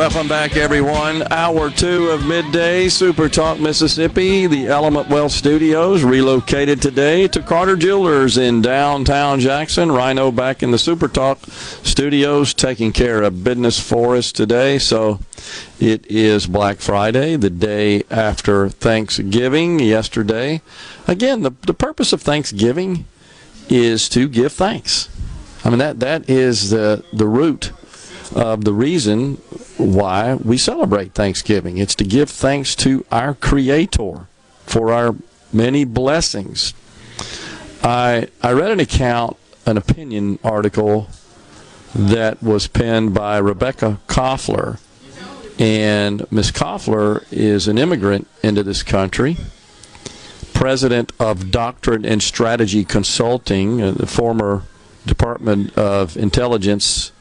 Welcome back, everyone. Hour two of midday Super Talk Mississippi. The Element Wealth Studios relocated today to Carter Jewelers in downtown Jackson. Rhino back in the Super Talk studios taking care of business for us today. So it is Black Friday, the day after Thanksgiving, yesterday. Again, the, the purpose of Thanksgiving is to give thanks. I mean, that, that is the, the root of the reason why we celebrate Thanksgiving. It's to give thanks to our Creator for our many blessings. I I read an account, an opinion article that was penned by Rebecca Koffler, and Miss Koffler is an immigrant into this country. President of Doctrine and Strategy Consulting, uh, the former Department of Intelligence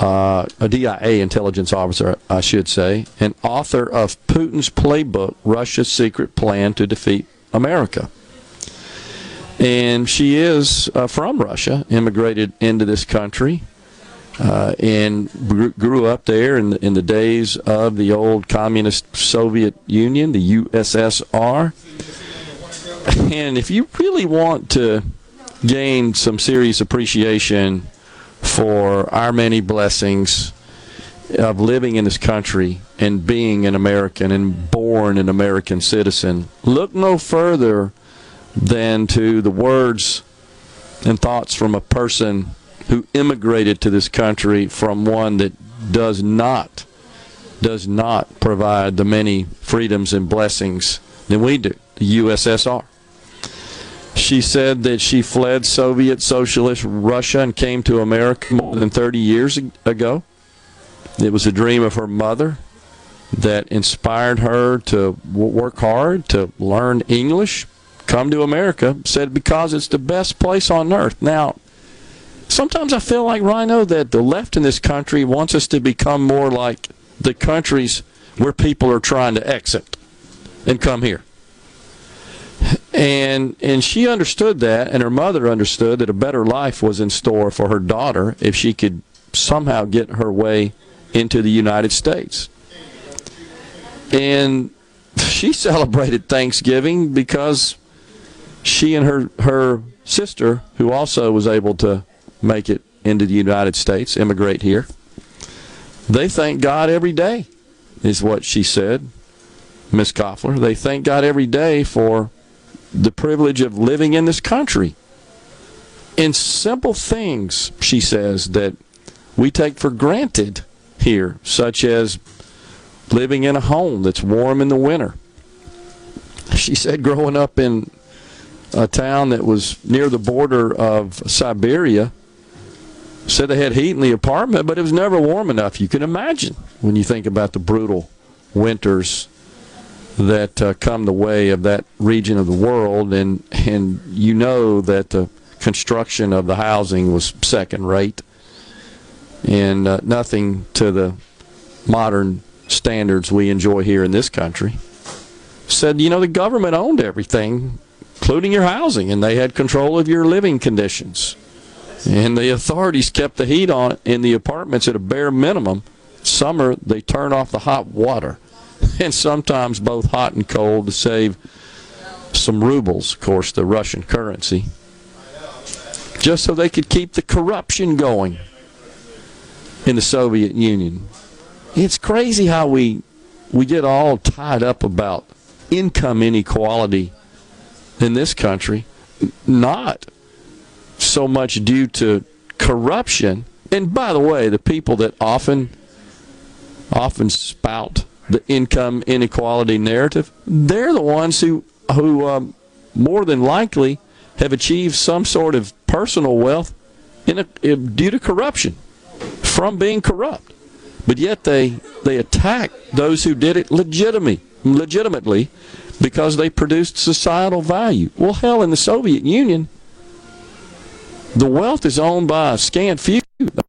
uh, a DIA intelligence officer, I should say, and author of Putin's Playbook Russia's Secret Plan to Defeat America. And she is uh, from Russia, immigrated into this country, uh, and grew, up there in the, in the days of the old communist Soviet Union, the USSR. And if you really want to gain some serious appreciation for our many blessings of living in this country and being an American and born an American citizen, look no further than to the words and thoughts from a person who immigrated to this country from one that does not does not provide the many freedoms and blessings than we do, the USSR. She said that she fled Soviet Socialist Russia and came to America more than 30 years ago. It was a dream of her mother that inspired her to work hard, to learn English, come to America, said because it's the best place on earth. Now, sometimes I feel like, Rhino, that the left in this country wants us to become more like the countries where people are trying to exit and come here and and she understood that and her mother understood that a better life was in store for her daughter if she could somehow get her way into the United States. And she [LAUGHS] celebrated Thanksgiving because she and her her sister who also was able to make it into the United States immigrate here they thank God every day is what she said Miss Koffler. They thank God every day for the privilege of living in this country. In simple things, she says, that we take for granted here, such as living in a home that's warm in the winter. She said growing up in a town that was near the border of Siberia, said they had heat in the apartment, but it was never warm enough. You can imagine when you think about the brutal winters that uh, come the way of that region of the world, and and you know that the construction of the housing was second rate, and uh, nothing to the modern standards we enjoy here in this country. Said you know the government owned everything, including your housing, and they had control of your living conditions, and the authorities kept the heat on in the apartments at a bare minimum. Summer they turn off the hot water [LAUGHS] and sometimes both hot and cold to save some rubles, of course, the Russian currency, just so they could keep the corruption going in the Soviet Union. It's crazy how we we get all tied up about income inequality in this country, not so much due to corruption. And by the way, the people that often often spout the income inequality narrative, they're the ones who who um, more than likely have achieved some sort of personal wealth in a, due to corruption from being corrupt. But yet they they attack those who did it legitimately, legitimately because they produced societal value. Well, hell, in the Soviet Union, the wealth is owned by a scant few.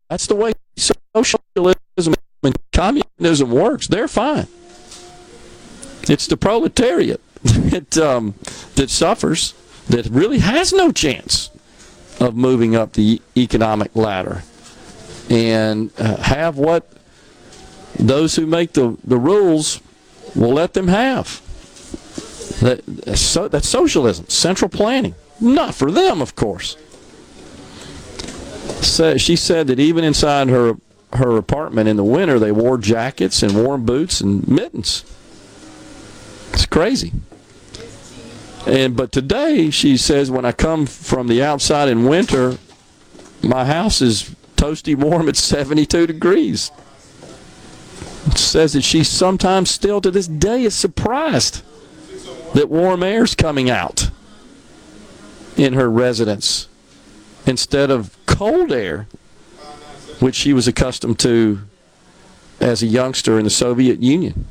That's the way socialism and communism works. They're fine. It's the proletariat [LAUGHS] that um, that suffers, that really has no chance of moving up the economic ladder, and uh, have what those who make the, the rules will let them have. That, so, that's socialism, central planning. Not for them, of course. So she said that even inside her her apartment in the winter, they wore jackets and warm boots and mittens. It's crazy. And but today she says when I come from the outside in winter, my house is toasty warm at 72 degrees. It says that she sometimes still to this day is surprised that warm air is coming out in her residence instead of cold air, which she was accustomed to as a youngster in the Soviet Union.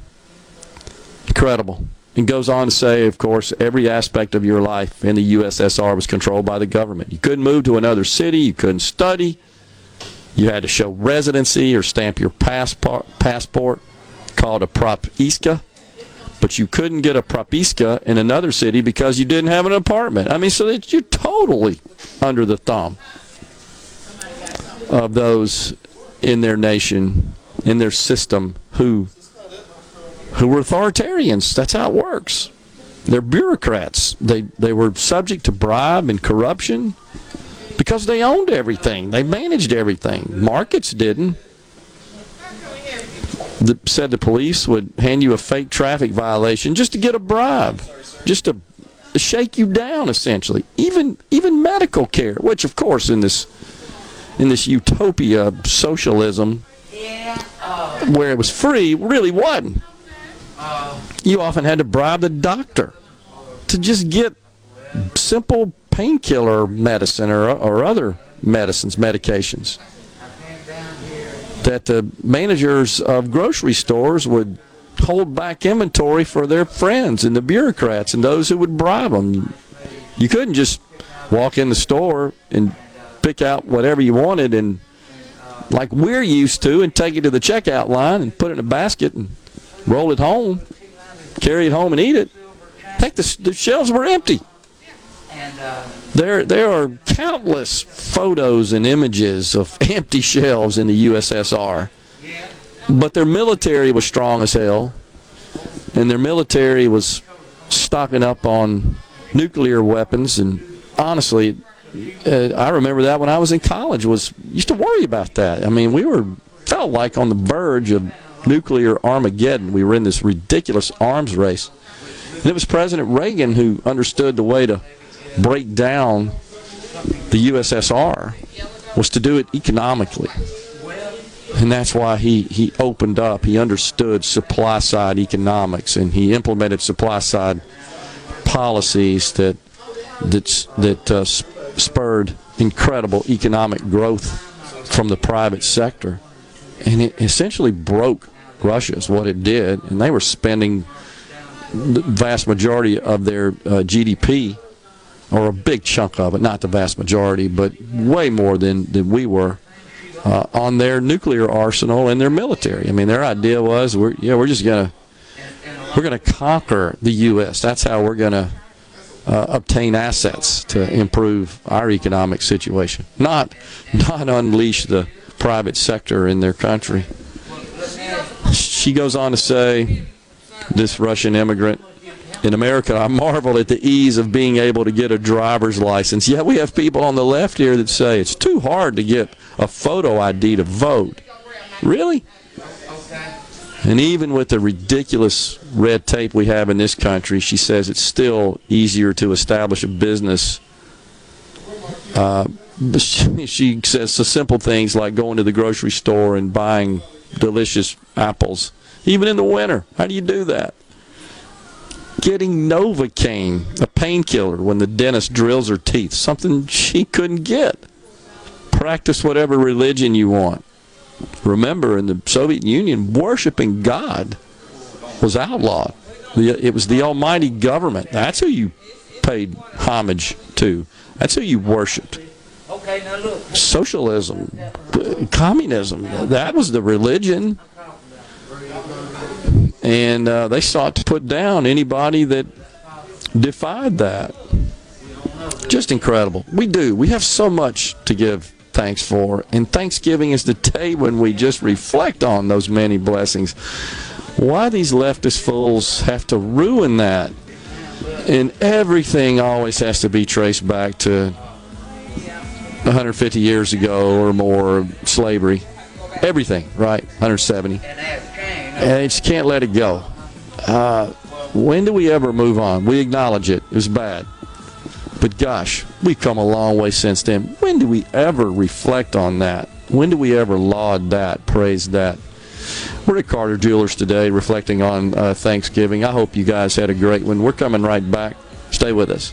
Incredible. And goes on to say, of course, every aspect of your life in the USSR was controlled by the government. You couldn't move to another city, you couldn't study, you had to show residency or stamp your passport, passport called a propiska, but you couldn't get a propiska in another city because you didn't have an apartment. I mean, so that you're totally under the thumb of those in their nation, in their system, who who were authoritarians. That's how it works. They're bureaucrats. They they were subject to bribe and corruption because they owned everything. They managed everything. Markets didn't. The, said the police would hand you a fake traffic violation just to get a bribe, just to shake you down, essentially. Even even medical care, which of course in this in this utopia of socialism, where it was free, really wasn't. You often had to bribe the doctor to just get simple painkiller medicine or, or other medicines, medications. That the managers of grocery stores would hold back inventory for their friends and the bureaucrats and those who would bribe them. You couldn't just walk in the store and pick out whatever you wanted and like we're used to and take it to the checkout line and put it in a basket and roll it home, carry it home and eat it. Heck, the, the shelves were empty. There, there are countless photos and images of [LAUGHS] empty shelves in the USSR. But their military was strong as hell, and their military was stocking up on nuclear weapons. And honestly, uh, I remember that when I was in college. Was used to worry about that. I mean, we were felt like on the verge of nuclear Armageddon. We were in this ridiculous arms race. And it was President Reagan who understood the way to break down the USSR was to do it economically. And that's why he, he opened up. He understood supply side economics and he implemented supply side policies that that, that uh, spurred incredible economic growth from the private sector. And it essentially broke Russia, what it did. And they were spending the vast majority of their uh, GDP, or a big chunk of it, not the vast majority, but way more than, than we were. Uh, on their nuclear arsenal and their military. I mean, their idea was, we're yeah, we're just gonna we're gonna conquer the U.S. That's how we're gonna uh, obtain assets to improve our economic situation, not not unleash the private sector in their country. She goes on to say, this Russian immigrant in America, I marvel at the ease of being able to get a driver's license. Yet we have people on the left here that say it's too hard to get a photo ID to vote. Really? And even with the ridiculous red tape we have in this country, she says it's still easier to establish a business. Uh, [LAUGHS] she, says so simple things like going to the grocery store and buying delicious apples, even in the winter. How do you do that? Getting Novocaine, a painkiller, when the dentist drills her teeth, something she couldn't get. Practice whatever religion you want. Remember, in the Soviet Union, worshiping God was outlawed. It was the almighty government. That's who you paid homage to. That's who you worshipped. Socialism, communism, that was the religion. And uh, they sought to put down anybody that defied that. Just incredible. We do. We have so much to give thanks for. And Thanksgiving is the day when we just reflect on those many blessings. Why these leftist fools have to ruin that? And everything always has to be traced back to 150 years ago or more slavery. Everything, right? 170. And you just can't let it go. Uh, when do we ever move on? We acknowledge it. It was bad. But gosh, we've come a long way since then. When do we ever reflect on that? When do we ever laud that, praise that? We're at Carter Jewelers today, reflecting on uh, Thanksgiving. I hope you guys had a great one. We're coming right back. Stay with us.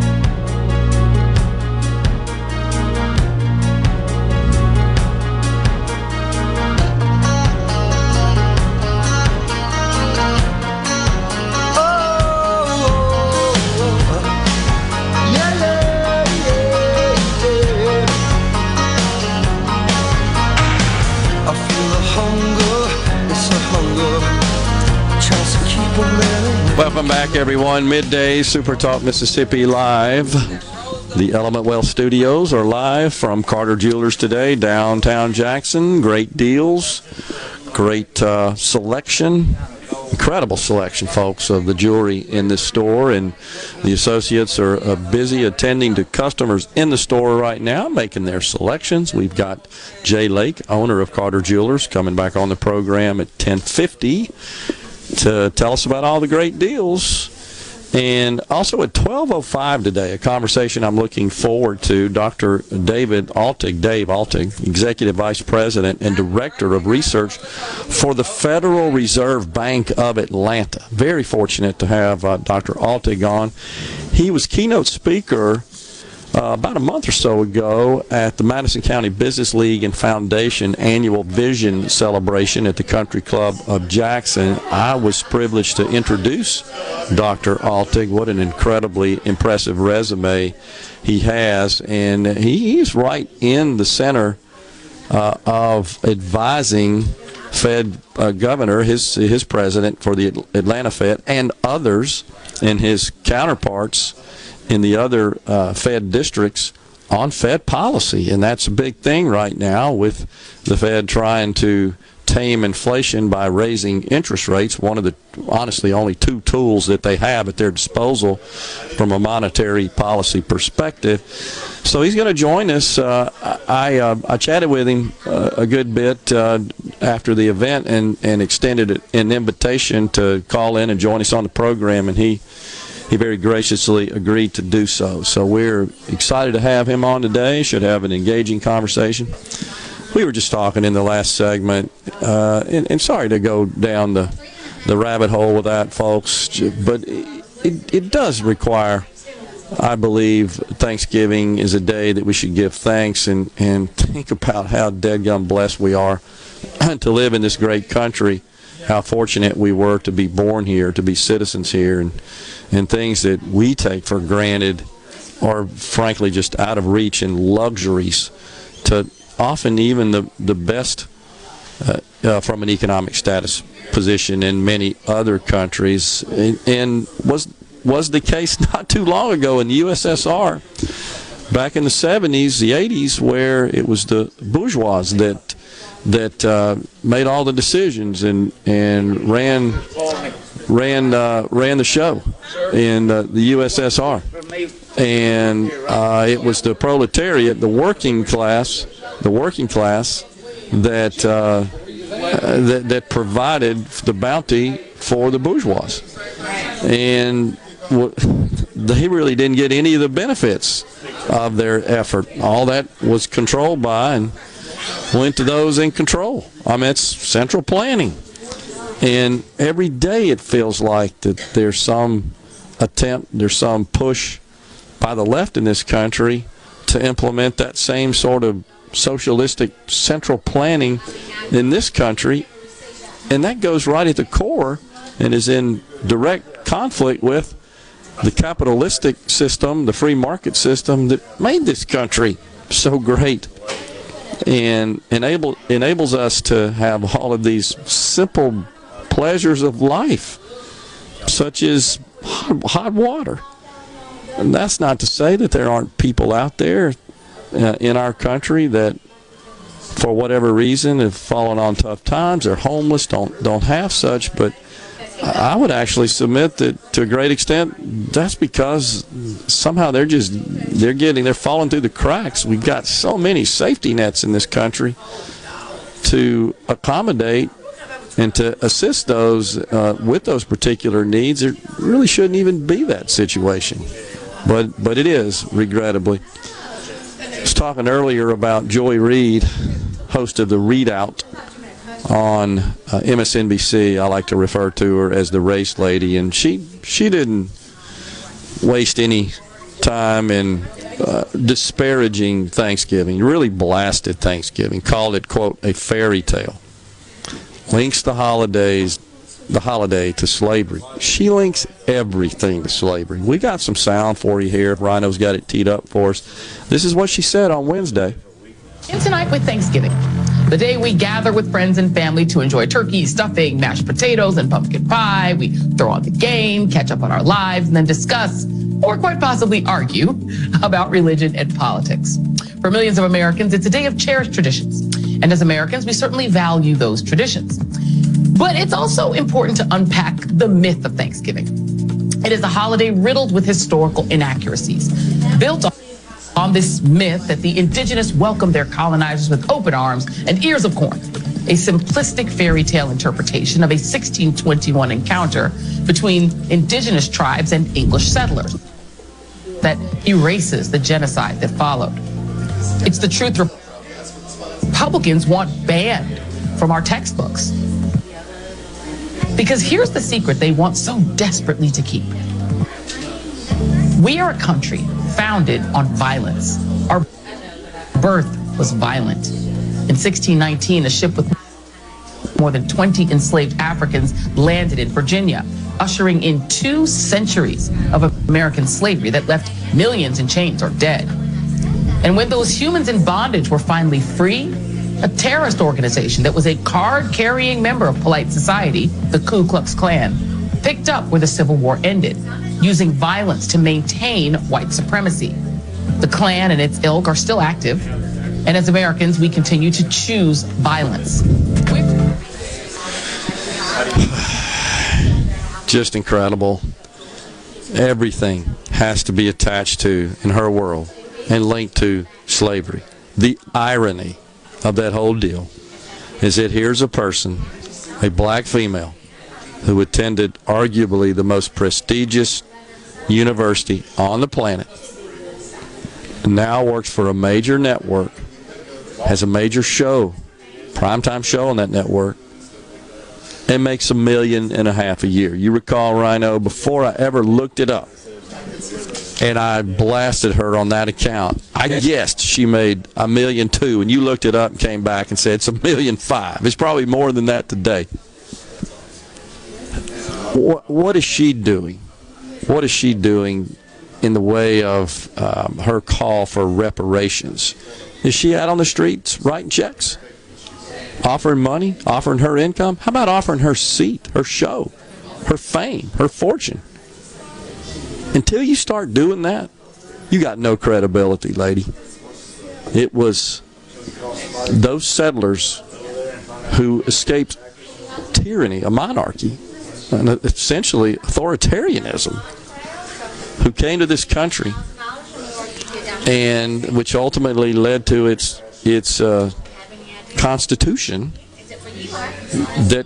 Welcome back, everyone. Midday Super Talk Mississippi live. The Element Well Studios are live from Carter Jewelers today, downtown Jackson. Great deals, great uh, selection, incredible selection, folks, of the jewelry in this store. And the associates are uh, busy attending to customers in the store right now, making their selections. We've got Jay Lake, owner of Carter Jewelers, coming back on the program at 1050 to tell us about all the great deals. And also at 12:05 today, a conversation I'm looking forward to. Dr. David Altig, Dave Altig, Executive Vice President and Director of Research for the Federal Reserve Bank of Atlanta. Very fortunate to have uh, Dr. Altig on. He was keynote speaker uh, about a month or so ago at the Madison County Business League and Foundation annual vision celebration at the Country Club of Jackson. I was privileged to introduce Dr. Altig. What an incredibly impressive resume he has, and he is right in the center uh, of advising Fed uh, governor, his his president for the Atlanta Fed, and others, and his counterparts in the other uh, Fed districts on Fed policy, and that's a big thing right now with the Fed trying to tame inflation by raising interest rates. One of the honestly only two tools that they have at their disposal from a monetary policy perspective. So he's going to join us. Uh, I uh, I chatted with him uh, a good bit uh, after the event and and extended an invitation to call in and join us on the program, and he he very graciously agreed to do so. So we're excited to have him on today. Should have an engaging conversation. We were just talking in the last segment, uh, and, and, sorry to go down the the rabbit hole with that, folks, but it, it does require. I believe Thanksgiving is a day that we should give thanks and, and [LAUGHS] think about how dead gum blessed we are [CLEARS THROAT] to live in this great country how fortunate we were to be born here, to be citizens here, and and things that we take for granted are frankly just out of reach and luxuries to often even the the best uh, uh, from an economic status position in many other countries, and, and was was the case [LAUGHS] not too long ago in the USSR, back in the 70s, the 80s, where it was the bourgeois that that uh, made all the decisions and and ran ran uh, ran the show in uh, the USSR, and uh, it was the proletariat, the working class, the working class that uh, that, that provided the bounty for the bourgeois, and they really didn't get any of the benefits of their effort. All that was controlled by and went to those in control. I mean, it's central planning. And every day it feels like that there's some attempt, there's some push by the left in this country to implement that same sort of socialistic central planning in this country. And that goes right at the core and is in direct conflict with the capitalistic system, the free market system that made this country so great and enable enables us to have all of these simple pleasures of life, such as hot, hot water. And that's not to say that there aren't people out there uh, in our country that, for whatever reason, have fallen on tough times. They're homeless, don't don't have such, but I would actually submit that to a great extent that's because somehow they're just they're getting they're falling through the cracks. We've got so many safety nets in this country to accommodate and to assist those uh, with those particular needs. There really shouldn't even be that situation, but but it is regrettably. I was talking earlier about Joy Reid, host of the ReidOut on uh, MSNBC. I like to refer to her as the race lady, and she she didn't waste any time in uh, disparaging Thanksgiving. Really blasted Thanksgiving. Called it quote a fairy tale. Links the holidays, the holiday to slavery. She links everything to slavery. We got some sound for you here. Rhino's got it teed up for us. This is what she said on Wednesday. And tonight with Thanksgiving the day we gather with friends and family to enjoy turkey, stuffing, mashed potatoes, and pumpkin pie. We throw on the game, catch up on our lives, and then discuss or quite possibly argue about religion and politics. For millions of Americans, it's a day of cherished traditions. And as Americans, we certainly value those traditions. But it's also important to unpack the myth of Thanksgiving. It is a holiday riddled with historical inaccuracies, built on on this myth that the indigenous welcomed their colonizers with open arms and ears of corn. A simplistic fairy tale interpretation of a 1621 encounter between indigenous tribes and English settlers that erases the genocide that followed. It's the truth Republicans want banned from our textbooks. Because here's the secret they want so desperately to keep. We are a country founded on violence. Our birth was violent. In 1619, a ship with more than 20 enslaved Africans landed in Virginia, ushering in two centuries of American slavery that left millions in chains or dead. And when those humans in bondage were finally free, a terrorist organization that was a card carrying member of polite society, the Ku Klux Klan, picked up where the Civil War ended using violence to maintain white supremacy. The Klan and its ilk are still active, and as Americans, we continue to choose violence. Just incredible. Everything has to be attached to, in her world, and linked to slavery. The irony of that whole deal is that here's a person, a black female, who attended arguably the most prestigious university on the planet. Now works for a major network, has a major show, primetime show on that network, and makes a million and a half a year. You recall, Rhino, before I ever looked it up, and I blasted her on that account. I guessed she made a million two, and you looked it up and came back and said it's a million five. It's probably more than that today. What, what is she doing? What is she doing in the way of um, her call for reparations? Is she out on the streets writing checks? Offering money? Offering her income? How about offering her seat, her show, her fame, her fortune? Until you start doing that, you got no credibility, lady. It was those settlers who escaped tyranny, a monarchy, and essentially authoritarianism, who came to this country, and which ultimately led to its its uh, constitution that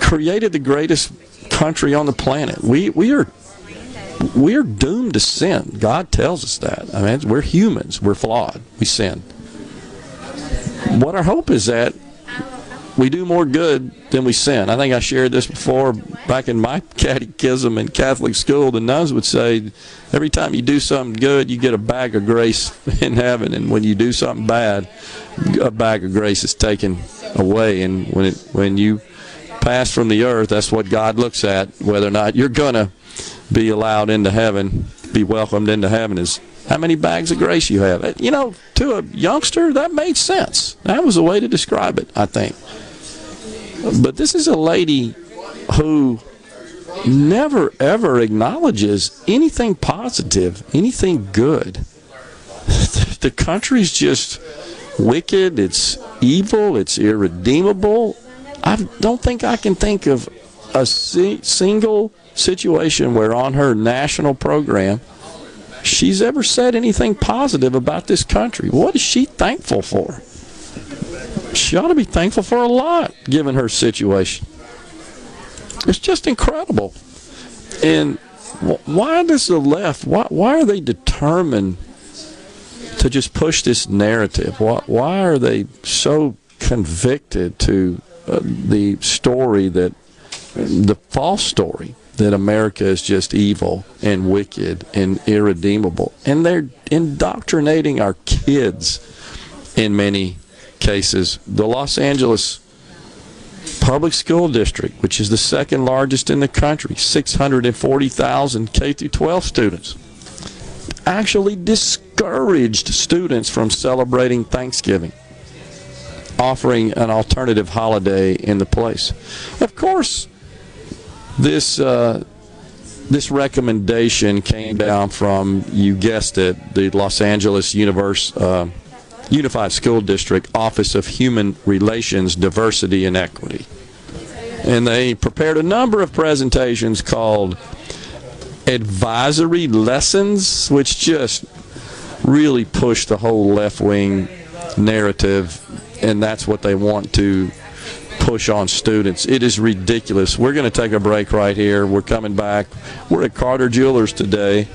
created the greatest country on the planet. We we are we're doomed to sin. God tells us that. I mean, we're humans. We're flawed. We sin. What our hope is that we do more good than we sin. I think I shared this before back in my [LAUGHS] catechism in Catholic school. The nuns would say, every time you do something good, you get a bag of grace [LAUGHS] in heaven, and when you do something bad, a bag of grace is taken away. And when it when you pass from the earth, that's what God looks at. Whether or not you're gonna be allowed into heaven, be welcomed into heaven, is how many bags of grace you have. You know, to a youngster, that made sense. That was a way to describe it, I think. But this is a lady who never ever acknowledges anything positive, anything good. [LAUGHS] The country's just wicked, it's evil, it's irredeemable. I don't think I can think of a si- single situation where on her national program she's ever said anything positive about this country. What is she thankful for? She ought to be thankful for a lot given her situation. It's just incredible. And why does the left, why, why are they determined to just push this narrative? Why, why are they so convicted to uh, the story that, the false story that America is just evil and wicked and irredeemable? And they're indoctrinating our kids in many cases. The Los Angeles Public School District, which is the second largest in the country, 640,000 K through 12 students, actually discouraged students from celebrating Thanksgiving, offering an alternative holiday in the place. Of course, this uh, this recommendation came down from you guessed it, the Los Angeles Universe. Uh, Unified School District Office of Human Relations, Diversity, and Equity. And they prepared a number of presentations called Advisory Lessons, which just really push the whole left wing narrative, and that's what they want to push on students. It is ridiculous. We're going to take a break right here. We're coming back. We're at Carter Jewelers today.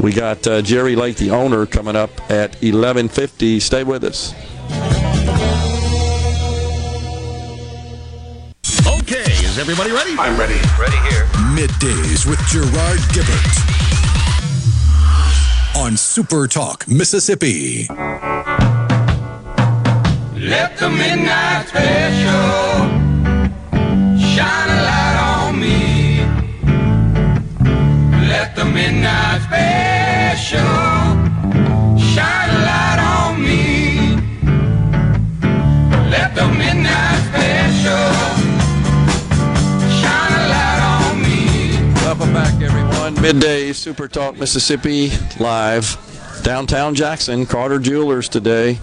We got uh, Jerry Lake, the owner, coming up at 11:50. Stay with us. Okay, is everybody ready? I'm ready. Ready here. Middays with Gerard Gibert on Super Talk, Mississippi. Let the midnight special the midnight special shine a light on me. Let the midnight special shine a light on me. Welcome back, everyone. Midday Super Talk Mississippi live downtown Jackson, Carter Jewelers today.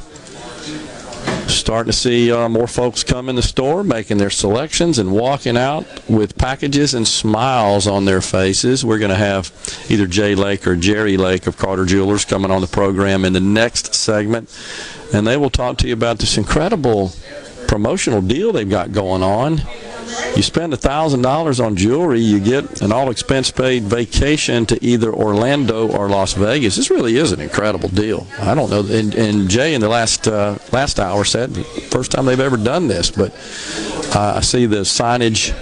Starting to see uh, more folks come in the store, making their selections and walking out with packages and smiles on their faces. We're going to have either Jay Lake or Jerry Lake of Carter Jewelers coming on the program in the next segment, and they will talk to you about this incredible promotional deal they've got going on you spend $1,000 on jewelry, you get an all expense paid vacation to either Orlando or Las Vegas. This really is an incredible deal. I don't know. And, and Jay in the last uh, last hour said first time they've ever done this, but uh, I see the signage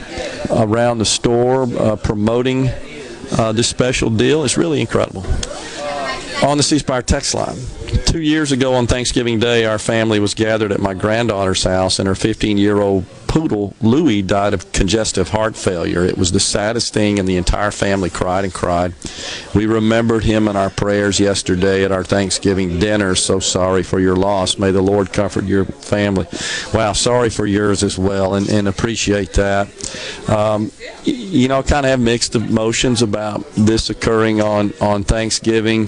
around the store uh, promoting uh, this special deal. It's really incredible. On the C Spire text line. Two years ago on Thanksgiving Day, our family was gathered at my granddaughter's house, and her 15 year old poodle, Louie, died of congestive heart failure. It was the saddest thing, and the entire family cried and cried. We remembered him in our prayers yesterday at our Thanksgiving dinner. So sorry for your loss. May the Lord comfort your family. Wow, sorry for yours as well, and, and appreciate that. Um, you know, kind of have mixed emotions about this occurring on, on Thanksgiving.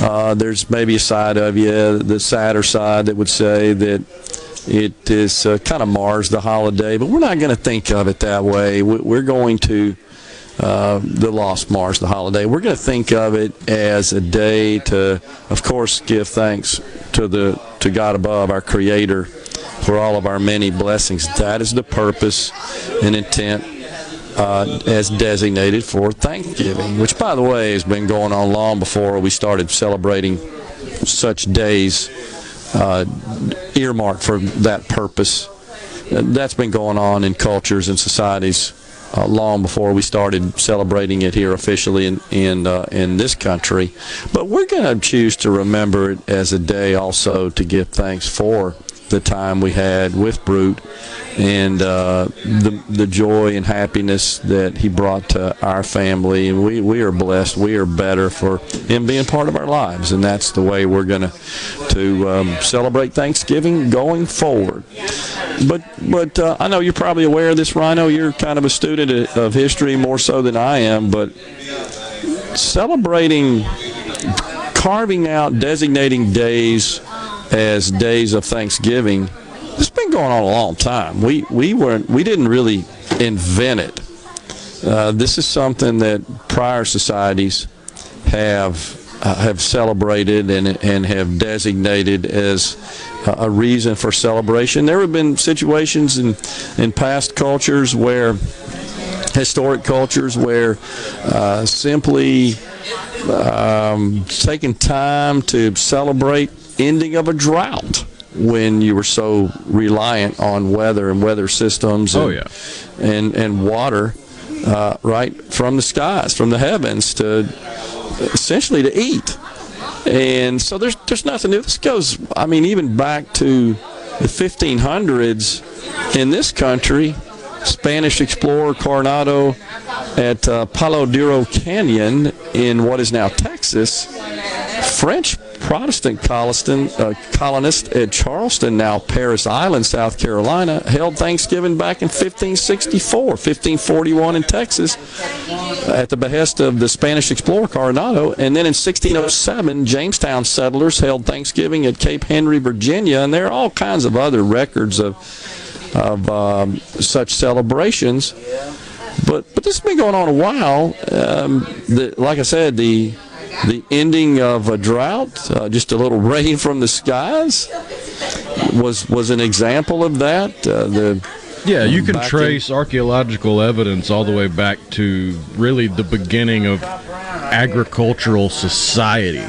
Uh, there's maybe a side of you, the sadder side, that would say that it is uh, kind of mars the holiday, but we're not going to think of it that way. We're going to uh, the lost mars the holiday. We're going to think of it as a day to, of course, give thanks to the to God above, our Creator, for all of our many blessings. That is the purpose and intent uh, as designated for Thanksgiving, which, by the way, has been going on long before we started celebrating such days uh, earmarked for that purpose. That's been going on in cultures and societies uh, long before we started celebrating it here officially in in, uh, in this country. But we're going to choose to remember it as a day also to give thanks for the time we had with Brute and uh, the the joy and happiness that he brought to our family. And we, we are blessed. We are better for him being part of our lives, and that's the way we're going to um, celebrate Thanksgiving going forward. But but uh, I know you're probably aware of this, Rhino. You're kind of a student of history more so than I am, but celebrating carving out designating days as days of Thanksgiving. It's been going on a long time. We we weren't we didn't really invent it. Uh, this is something that prior societies have uh, have celebrated and and have designated as a reason for celebration. There have been situations in in past cultures where historic cultures where uh, simply um, taking time to celebrate ending of a drought when you were so reliant on weather and weather systems and, oh, yeah. and, and water uh, right from the skies, from the heavens to essentially to eat. And so there's there's nothing new. This goes, I mean, even back to the 1500s in this country. Spanish explorer Coronado at uh, Palo Duro Canyon in what is now Texas. French Protestant uh, colonist at Charleston, now Parris Island, South Carolina, held Thanksgiving back in 1564, 1541 in Texas at the behest of the Spanish explorer Coronado. And then in 1607, Jamestown settlers held Thanksgiving at Cape Henry, Virginia. And there are all kinds of other records of, of um, such celebrations. But, but this has been going on a while. Um, the, like I said, the the ending of a drought, uh, just a little [LAUGHS] rain from the skies, was was an example of that. Uh, the yeah, you can trace in, archaeological evidence all the way back to really the beginning of agricultural society,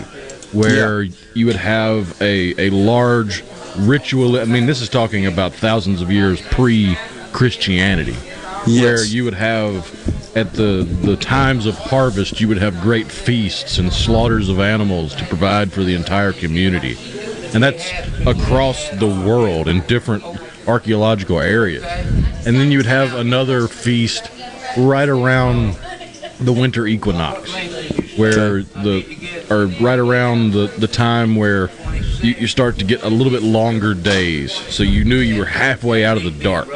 where yeah. you would have a a large ritual. I mean, this is talking about thousands of years pre Christianity, yes. where you would have at the, the times of harvest, you would have great feasts and slaughters of animals to provide for the entire community. And that's across the world in different archaeological areas. And then you would have another feast right around the winter equinox, where the, or right around the, the time where you, you start to get a little bit longer days. So you knew you were halfway out of the dark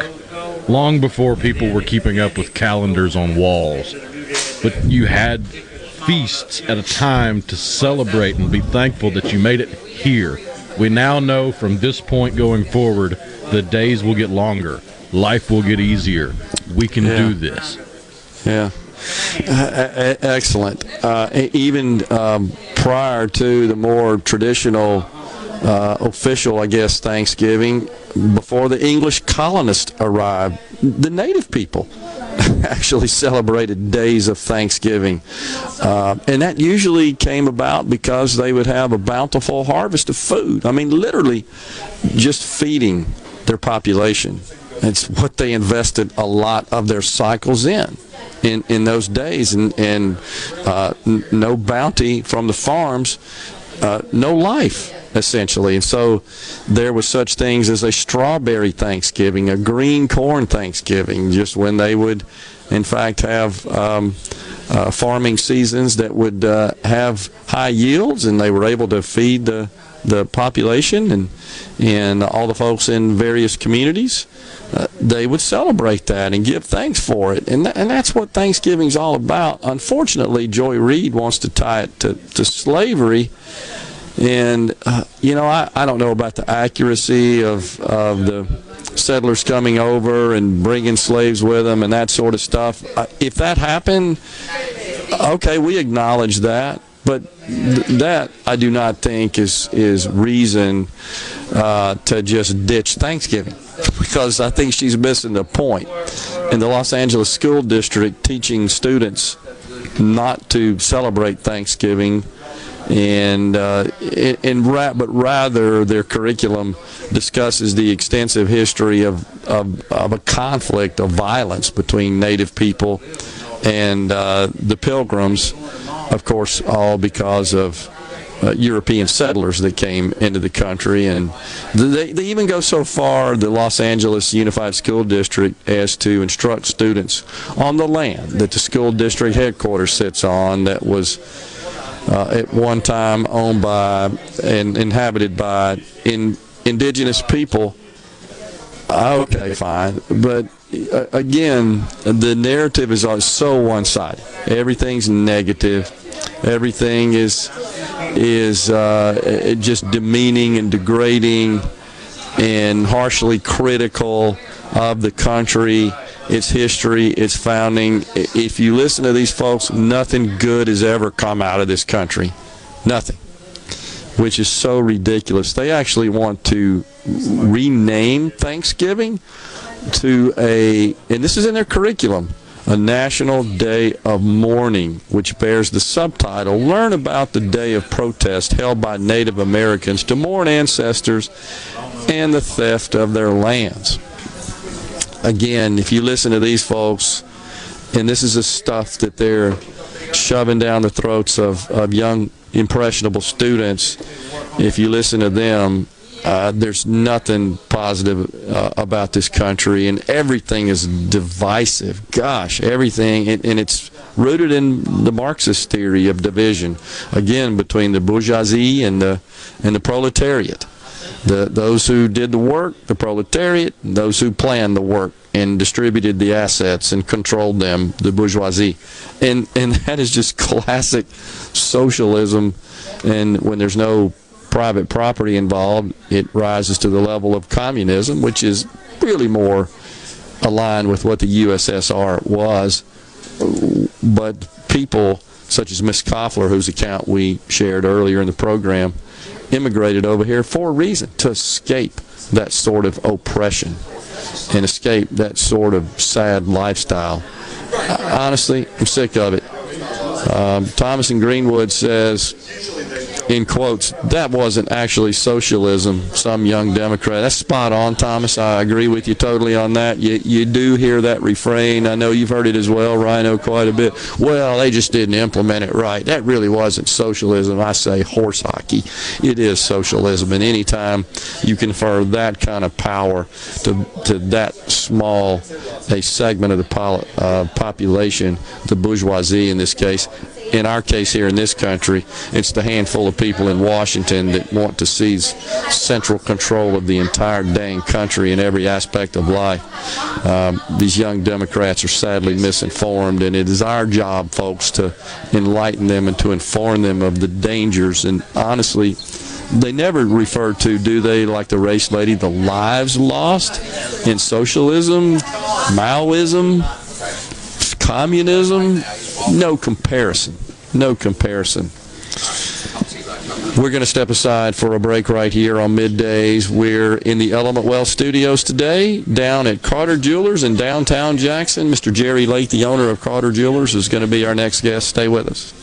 long before people were keeping up with calendars on walls. But you had feasts at a time to celebrate and be thankful that you made it here. We now know from this point going forward, the days will get longer, life will get easier. We can yeah. do this. Yeah. Uh, excellent. Uh, even um, prior to the more traditional uh, official, I guess, Thanksgiving before the English colonists arrived. The native people [LAUGHS] actually celebrated days of Thanksgiving. Uh, and that usually came about because they would have a bountiful harvest of food. I mean, literally just feeding their population. It's what they invested a lot of their cycles in. In, in those days, and, and uh, no bounty from the farms, uh, no life essentially. And so there was such things as a strawberry Thanksgiving, a green corn Thanksgiving, just when they would, in fact, have um, uh, farming seasons that would uh, have high yields, and they were able to feed the the population and and all the folks in various communities. Uh, they would celebrate that and give thanks for it, and th- and that's what Thanksgiving's all about. Unfortunately, Joy Reid wants to tie it to, to slavery and, uh, you know, I, I don't know about the accuracy of, of the settlers coming over and bringing slaves with them and that sort of stuff. If that happened, okay, we acknowledge that. But th- that I do not think is is reason uh, to just ditch Thanksgiving, because I think she's missing the point. In the Los Angeles School District, teaching students not to celebrate Thanksgiving and uh, ra- but rather their curriculum discusses the extensive history of, of, of a conflict of violence between Native people and uh, the Pilgrims, of course, all because of uh, European settlers that came into the country, and they, they even go so far, the Los Angeles Unified School District, as to instruct students on the land that the school district headquarters sits on that was uh, at one time owned by and inhabited by in, indigenous people. Okay, fine, but again, the narrative is so one-sided. Everything's negative. Everything is is uh, just demeaning and degrading and harshly critical of the country its history, its founding. If you listen to these folks, nothing good has ever come out of this country. Nothing. Which is so ridiculous. They actually want to rename Thanksgiving to a, and this is in their curriculum, a National Day of Mourning, which bears the subtitle Learn about the Day of Protest held by Native Americans to mourn ancestors and the theft of their lands. Again, if you listen to these folks, and this is the stuff that they're shoving down the throats of, of young, impressionable students, if you listen to them, uh, there's nothing positive uh, about this country, and everything is divisive. Gosh, everything, and, and, it's rooted in the Marxist theory of division, again between the bourgeoisie and the and the proletariat the those who did the work, the proletariat, those who planned the work and distributed the assets and controlled them, the bourgeoisie. And and [LAUGHS] that is just classic socialism and when there's no private property involved, it rises to the level of communism, which is really more aligned with what the USSR was. But people such as Miss Koffler, whose account we shared earlier in the program, immigrated over here for a reason to escape that sort of oppression and escape that sort of sad lifestyle. Honestly, I'm sick of it. Um, Thomas and Greenwood says in quotes, that wasn't actually socialism, some young Democrat. That's spot on, Thomas. I agree with you totally on that. You, you do hear that refrain. I know you've heard it as well, Rhino, quite a bit. Well, they just didn't implement it right. That really wasn't socialism. I say horse hockey. It is socialism. And anytime you confer that kind of power to, to that small a segment of the uh, population, the bourgeoisie in this case, in our case here in this country, it's the handful of people in Washington that want to seize central control of the entire dang country in every aspect of life. Um, these young Democrats are sadly misinformed, and it is our job, folks, to enlighten them and to inform them of the dangers. And honestly, they never refer to, do they, like the race lady, the lives lost in socialism, Maoism, communism? No comparison no comparison. We're going to step aside for a break right here on middays. We're in the Element Well studios today, down at Carter Jewelers in downtown Jackson. Mr. Jerry Lake, the owner of Carter Jewelers, is going to be our next guest. Stay with us.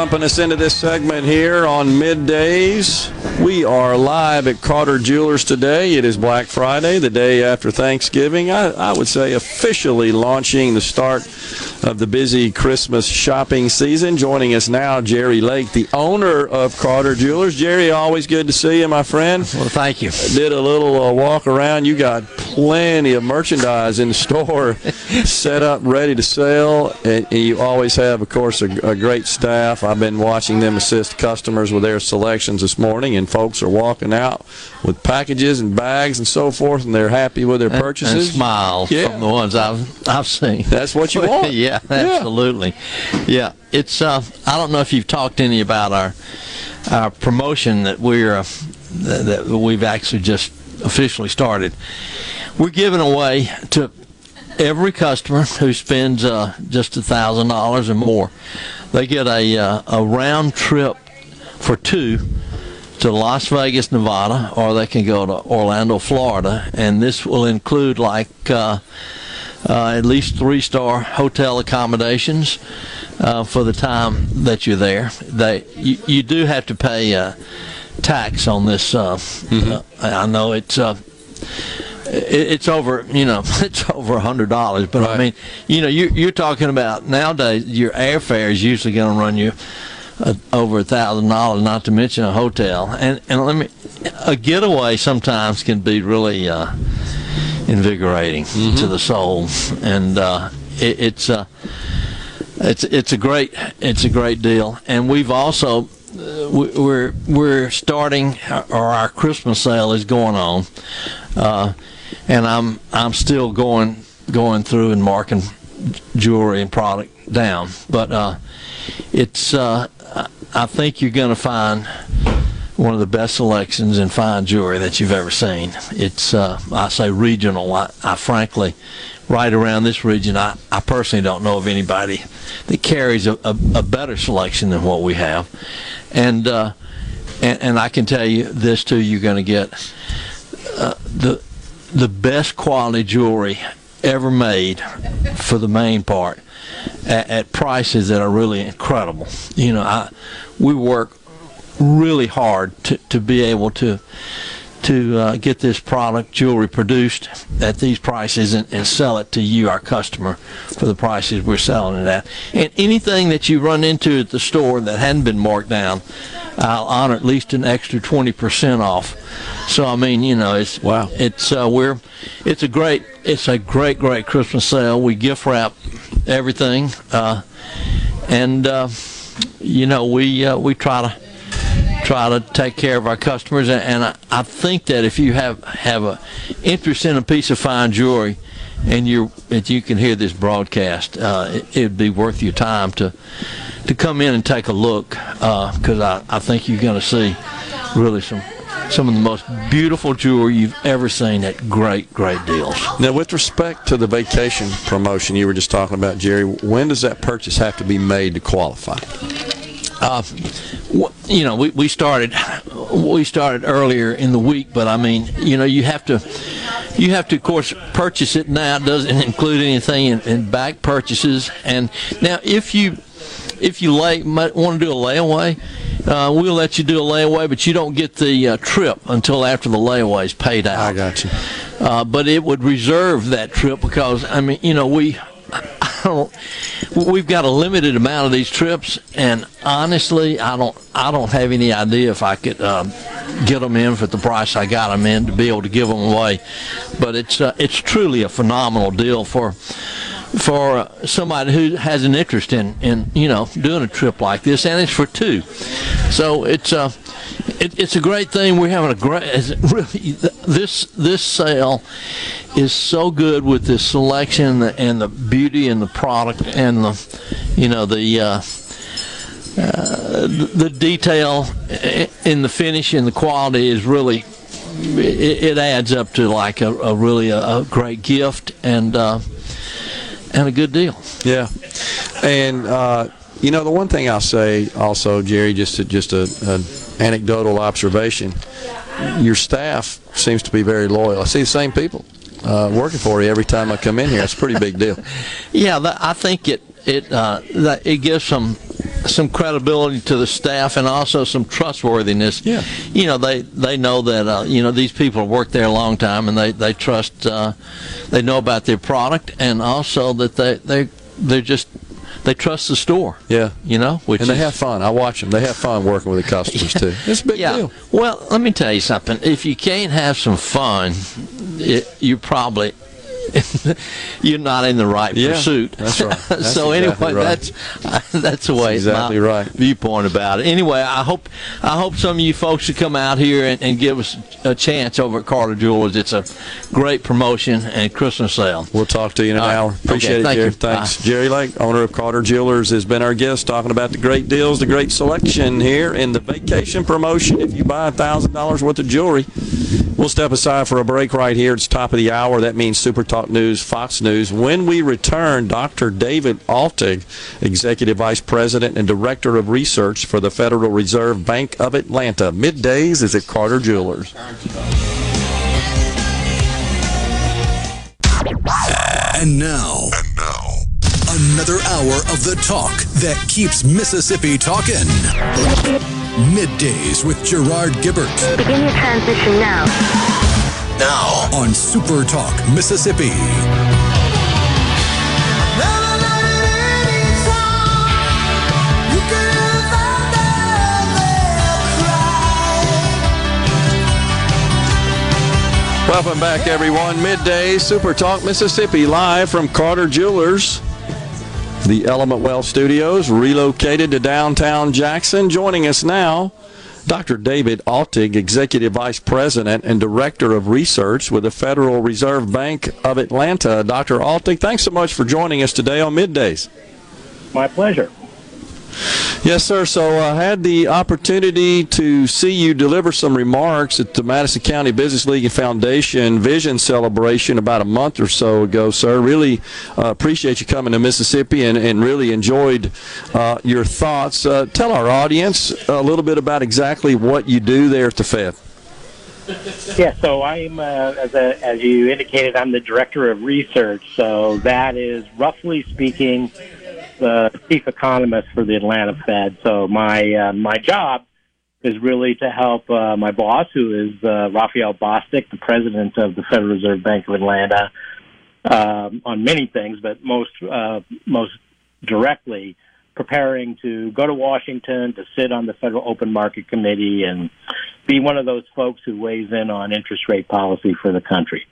Bumping us into this segment here on middays. We are live at Carter Jewelers today. It is Black Friday, the day after Thanksgiving. I, I would say officially launching the start of the busy Christmas shopping season. Joining us now, Jerry Lake, the owner of Carter Jewelers. Jerry, always good to see you, my friend. Well, thank you. Did a little uh, walk around. You got plenty of merchandise in the store [LAUGHS] set up, ready to sell. And you always have, of course, a, a great staff. I've been watching them assist customers with their selections this morning, and folks are walking out with packages and bags and so forth, and they're happy with their purchases. And smiles Yeah. from the ones I've I've seen. That's what you want. [LAUGHS] yeah, absolutely. Yeah, it's. Uh, I don't know if you've talked any about our our promotion that we're uh, that, that we've actually just officially started. We're giving away to every customer who spends uh, just a thousand dollars or more. They get a uh, a round trip for two to Las Vegas, Nevada, or they can go to Orlando, Florida, and this will include like uh, uh, at least three-star hotel accommodations uh, for the time that you're there. They you, you do have to pay uh, tax on this. Uh, uh, I know it's. Uh, it's over you know [LAUGHS] it's over a hundred dollars but i mean you know you, you're talking about nowadays your airfare is usually going to run you uh, over a thousand dollars not to mention a hotel. And and let me a getaway sometimes can be really uh, invigorating to the soul. And uh, it, it's uh, it's it's a great it's a great deal. And we've also uh, we- we're we're starting or our Christmas sale is going on. Uh, and I'm I'm still going going through and marking jewelry and product down. But uh, it's uh, I- think you're going to find one of the best selections in fine jewelry that you've ever seen. It's, uh, I say regional. I, I frankly, right around this region, I, I personally don't know of anybody that carries a, a, a better selection than what we have. And, uh, and, and I can tell you this too, you're going to get uh, the, the best quality jewelry ever made for the main part at, at prices that are really incredible. You know, I, we work really hard to, to be able to to uh, get this product jewelry produced at these prices and, and sell it to you, our customer, for the prices we're selling it at. And anything that you run into at the store that hadn't been marked down, I'll honor at least an extra twenty percent off. So I mean, you know, it's wow. It's uh, we're it's a great it's a great great Christmas sale. We gift wrap everything, uh, and uh, you know we uh, we try to try to take care of our customers and, and I, I think that if you have have a interest in a piece of fine jewelry and you you can hear this broadcast uh, it, it'd be worth your time to to come in and take a look because I, I think you're going to see really some some of the most beautiful jewelry you've ever seen at great great deals Now, with respect to the vacation promotion you were just talking about, Jerry, when does that purchase have to be made to qualify? Uh, you know, we, we started we started earlier in the week, but I mean, you know, you have to you have to, of course, purchase it now. It doesn't include anything in, in back purchases. And now, if you if you lay might want to do a layaway, uh, we'll let you do a layaway, but you don't get the uh, trip until after the layaway is paid out. I got you. Uh, but it would reserve that trip because I mean, you know, we. Don't, we've got a limited amount of these trips, and honestly, I don't. I don't have any idea if I could uh, get them in for the price I got them in to be able to give them away. But it's uh, it's truly a phenomenal deal for for somebody who has an interest in, in you know doing a trip like this, and it's for two. So it's uh, it, it's a great thing. We're having a great really this this sale is so good with the selection and the beauty and the product and the you know the. Uh, uh, the detail in the finish and the quality is really it, it adds up to like a, a really a, a, great gift and uh, and a good deal. Yeah, and uh, you know the one thing I'll say also, Jerry, just a, just a, an anecdotal observation. Your staff seems to be very loyal. I see the same people uh, working for you every time I come in here. It's a pretty big deal. [LAUGHS] yeah, I think it it uh, it gives some some credibility to the staff and also some trustworthiness. Yeah. You know, they they know that uh, you know these people have worked there a long time and they they trust uh, they know about their product and also that they they they're just they trust the store. Yeah, you know, which and they is, have fun. I watch them; they have fun working with the customers too. It's a big yeah. deal. Well, let me tell you something. If you can't have some fun, it, you probably [LAUGHS] you're not in the right yeah, pursuit. That's right. [LAUGHS] That's so exactly anyway, right. that's [LAUGHS] that's the way that's exactly right. viewpoint about it. Anyway, I hope I hope some of you folks should come out here and, and give us a chance over at Carter Jewelers. It's a great promotion and Christmas sale. We'll talk to you in an All hour. Appreciate Okay, it, Jerry. you. Thanks. Bye. Jerry Lake, owner of Carter Jewelers, has been our guest talking about the great deals, the great selection here in the vacation promotion. If you buy a thousand dollars worth of jewelry, we'll step aside for a break right here. It's top of the hour. That means Super Talk News, Fox News. When we return, Dr. David Altig, Executive Vice President and Director of Research for the Federal Reserve Bank of Atlanta. Middays is at Carter Jewelers. And now, and now, another hour of the talk that keeps Mississippi talking. Middays with Gerard Gibert. Begin your transition now. Now on Super Talk Mississippi. Welcome back, everyone. Midday Super Talk Mississippi, live from Carter Jewelers, the Element Well Studios, relocated to downtown Jackson. Joining us now, Dr. David Altig, Executive Vice President and Director of Research with the Federal Reserve Bank of Atlanta. Dr. Altig, thanks so much for joining us today on Middays. My pleasure. Yes, sir. So I had the opportunity to see you deliver some remarks at the Madison County Business League and Foundation Vision Celebration about a month or so ago, sir. Really uh, appreciate you coming to Mississippi and, and really enjoyed uh, your thoughts. Uh, tell our audience a little bit about exactly what you do there at the Fed. Yeah, so I'm, uh, as, a, as you indicated, I'm the director of research. So that is roughly speaking the chief economist for the Atlanta Fed. So my uh, my job is really to help uh, my boss, who is uh, Raphael Bostic, the president of the Federal Reserve Bank of Atlanta, um, on many things, but most uh, most directly preparing to go to Washington to sit on the Federal Open Market Committee and be one of those folks who weighs in on interest rate policy for the country.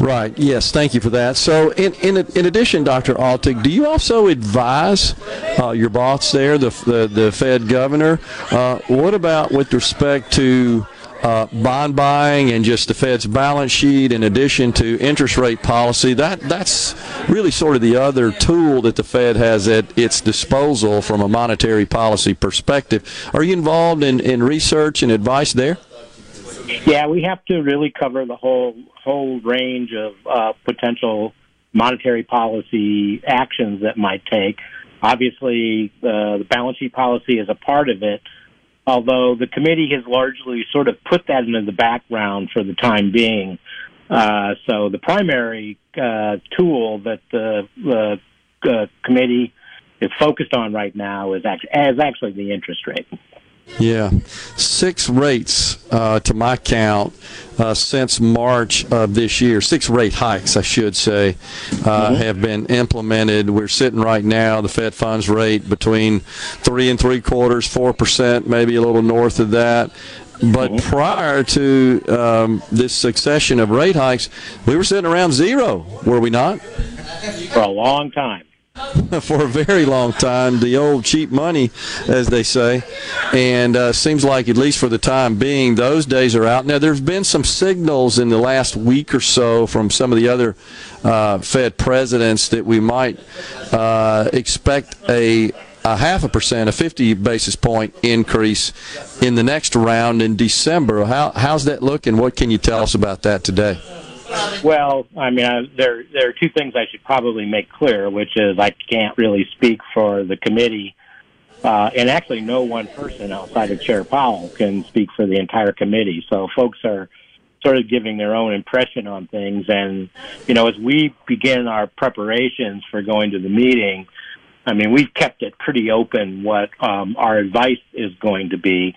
Right. Yes. Thank you for that. So, in in, in addition, Dr. Altig, do you also advise uh, your boss there, the the, the Fed governor? Uh, what about with respect to uh, bond buying and just the Fed's balance sheet, in addition to interest rate policy? That that's really sort of the other tool that the Fed has at its disposal from a monetary policy perspective. Are you involved in, in research and advice there? Yeah, we have to really cover the whole whole range of uh, potential monetary policy actions that might take. Obviously, uh, the balance sheet policy is a part of it, although the committee has largely sort of put that into the background for the time being. Uh, so the primary uh, tool that the, the uh, committee is focused on right now is actually, is actually the interest rate. Yeah, six rates uh, to my count uh, since March of this year. Six rate hikes, I should say, uh, mm-hmm. have been implemented. We're sitting right now the Fed funds rate between three and three quarters, four percent, maybe a little north of that. But mm-hmm. prior to um, this succession of rate hikes, we were sitting around zero, were we not? For a long time. [LAUGHS] for a very long time, the old cheap money, as they say, and uh, seems like at least for the time being, those days are out. Now, there's been some signals in the last week or so from some of the other uh, Fed presidents that we might uh, expect a a half a percent, a 50 basis point increase in the next round in December. How, how's that looking? What can you tell us about that today? Well, I mean, I, there there are two things I should probably make clear, which is I can't really speak for the committee, uh, and actually, no one person outside of Chair Powell can speak for the entire committee. So, folks are sort of giving their own impression on things, and you know, as we begin our preparations for going to the meeting, I mean, we've kept it pretty open what um, our advice is going to be.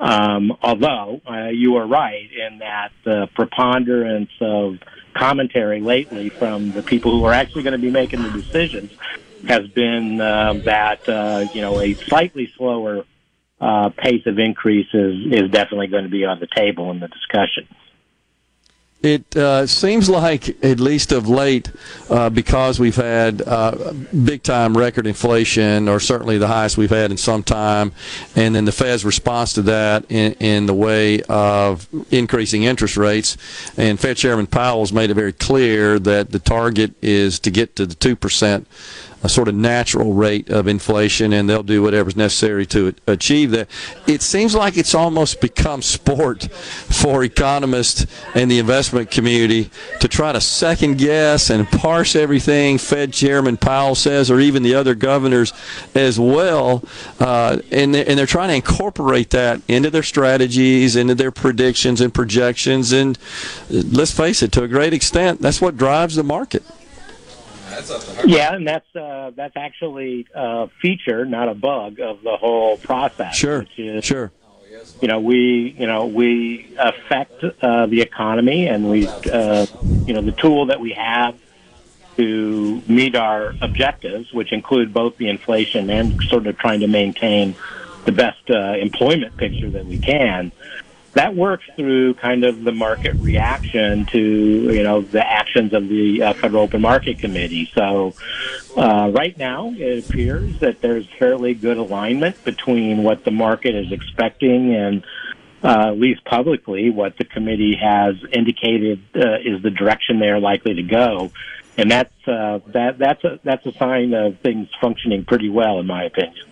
Um, although uh, you are right in that the preponderance of commentary lately from the people who are actually going to be making the decisions has been uh, that uh, you know a slightly slower uh, pace of increases is definitely going to be on the table in the discussion. It uh, seems like, at least of late, uh, because we've had uh, big time record inflation, or certainly the highest we've had in some time, and then the Fed's response to that in, in the way of increasing interest rates. And Fed Chairman Powell's made it very clear that the target is to get to the 2% a sort of natural rate of inflation, and they'll do whatever's necessary to achieve that. It seems like it's almost become sport for economists and the investment community to try to second guess and parse everything Fed Chairman Powell says, or even the other governors as well, uh, and they're, and they're trying to incorporate that into their strategies, into their predictions and projections, and let's face it, to a great extent, that's what drives the market. Yeah, and that's uh, that's actually a feature, not a bug, of the whole process. Sure, which is, sure. You know, we you know we affect uh, the economy, and we uh, you know the tool that we have to meet our objectives, which include both the inflation and sort of trying to maintain the best uh, employment picture that we can that works through kind of the market reaction to you know the actions of the uh, Federal Open Market Committee. So uh, right now, it appears that there's fairly good alignment between what the market is expecting and. Uh, at least publicly, what the committee has indicated uh, is the direction they're likely to go, and that's uh, that that's a that's a sign of things functioning pretty well, in my opinion.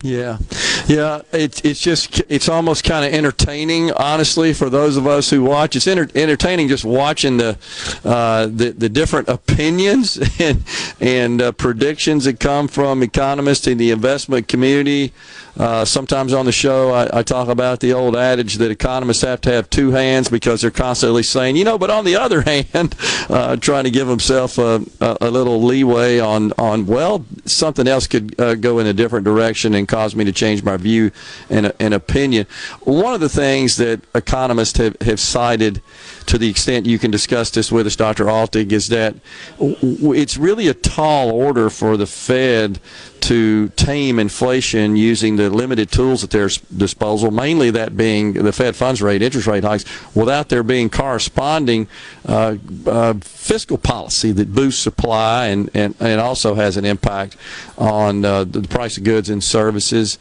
Yeah, yeah. It's it's just it's almost kind of entertaining, honestly, for those of us who watch. It's enter- entertaining just watching the uh, the the different opinions [LAUGHS] and and uh, predictions that come from economists in the investment community. Uh, sometimes on the show, I, I, talk about the old adage that economists have to have two hands because they're constantly saying, you know, but on the other [LAUGHS] hand, uh, trying to give himself a, a, little leeway on, on, well, something else could uh, go in a different direction and cause me to change my view and, and opinion. One of the things that economists have, have cited to the extent you can discuss this with us, Dr. Altig, is that it's really a tall order for the Fed to tame inflation using the limited tools at their disposal, mainly that being the Fed funds rate, interest rate hikes, without there being corresponding uh, uh, fiscal policy that boosts supply and, and, and also has an impact on uh, the price of goods and services.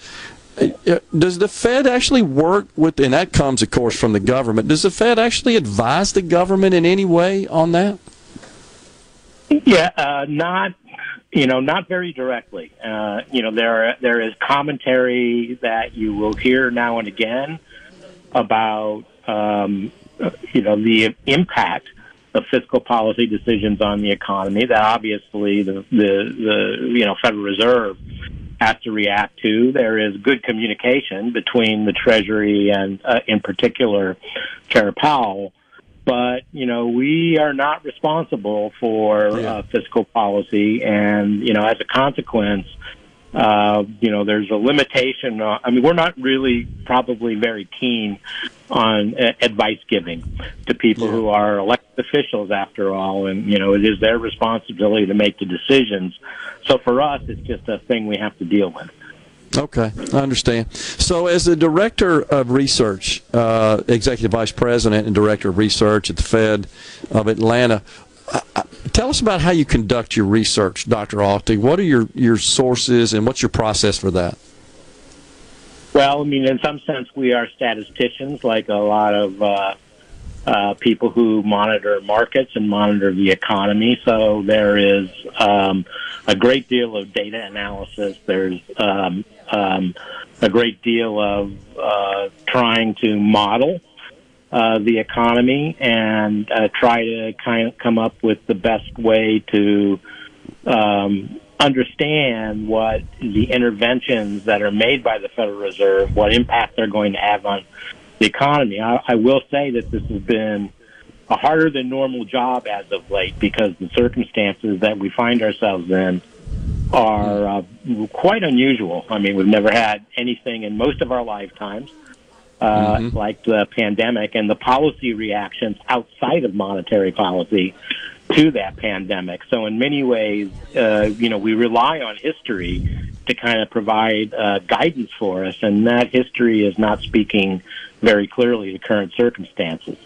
Uh, does the Fed actually work with, and that comes, of course, from the government, does the Fed actually advise the government in any way on that? Yeah, uh, not you know, not very directly. Uh, you know, there there is commentary that you will hear now and again about um, you know the impact of fiscal policy decisions on the economy. That obviously the the, the you know Federal Reserve has to react to. There is good communication between the Treasury and, uh, in particular, Chair Powell but you know we are not responsible for yeah. uh, fiscal policy, and you know as a consequence, uh, you know, there's a limitation. Uh, I mean, we're not really probably very keen on uh, advice giving to people who are elected officials, after all, and you know, it is their responsibility to make the decisions. So for us, it's just a thing we have to deal with. Okay, I understand. So, as the director of research, uh, executive vice president and director of research at the Fed of Atlanta, uh, uh, tell us about how you conduct your research, Dr. Altig. What are your, your sources and what's your process for that? Well, I mean, in some sense, we are statisticians, like a lot of uh, uh, people who monitor markets and monitor the economy. So there is um, a great deal of data analysis. There's um, um, a great deal of uh, trying to model uh, the economy and uh, try to kind of come up with the best way to um, understand what the interventions that are made by the Federal Reserve, what impact they're going to have on the economy. I, I will say that this has been a harder than normal job as of late because the circumstances that we find ourselves in are uh, quite unusual. I mean, we've never had anything in most of our lifetimes uh, Mm-hmm. like the pandemic and the policy reactions outside of monetary policy to that pandemic. So, in many ways, uh, you know, we rely on history to kind of provide uh, guidance for us, and that history is not speaking very clearly to current circumstances.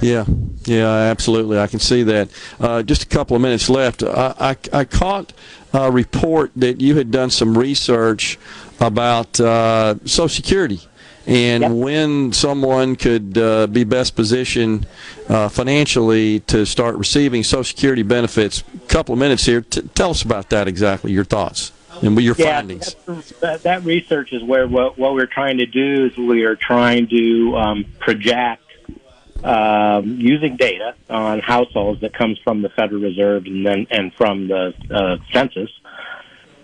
Yeah, yeah, absolutely. I can see that. Uh, just a couple of minutes left. I, I, I caught a report that you had done some research about uh, Social Security and when someone could uh, be best positioned uh, financially to start receiving Social Security benefits. A couple of minutes here. T- tell us about that exactly, your thoughts and your yeah, findings. That, that research is where what, what we're trying to do is we are trying to um, project um, using data on households that comes from the Federal Reserve and then and from the uh, census,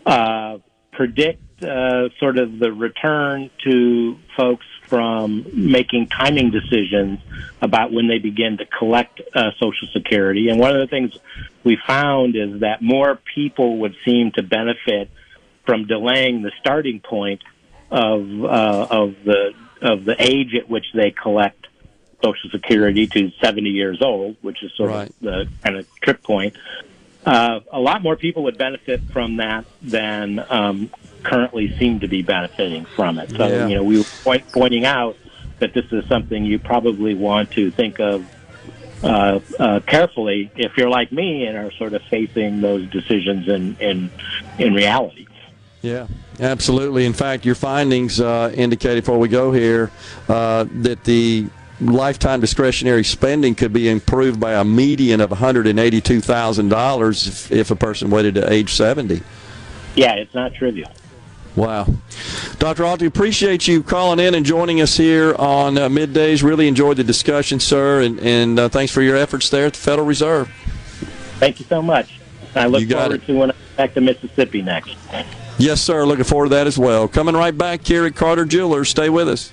uh, predict uh, sort of the return to folks from making timing decisions about when they begin to collect uh, Social Security. And one of the things we found is that more people would seem to benefit from delaying the starting point of uh, of the of the age at which they collect Social Security to 70 years old, which is sort Right. of the kind of trip point. Uh, a lot more people would benefit from that than um, currently seem to be benefiting from it. So, Yeah. you know, we were point, pointing out that this is something you probably want to think of uh, uh, carefully if you're like me and are sort of facing those decisions in in, in reality. Yeah, absolutely. In fact, your findings uh, indicated before we go here uh, that the lifetime discretionary spending could be improved by a median of $182,000 if, if a person waited to age 70. Yeah, it's not trivial. Wow. Dr. Altig, appreciate you calling in and joining us here on uh, middays. Really enjoyed the discussion, sir, and, and uh, thanks for your efforts there at the Federal Reserve. Thank you so much. I look forward to when I get back to Mississippi next. Yes, sir. Looking forward to that as well. Coming right back here at Carter Jewelers. Stay with us.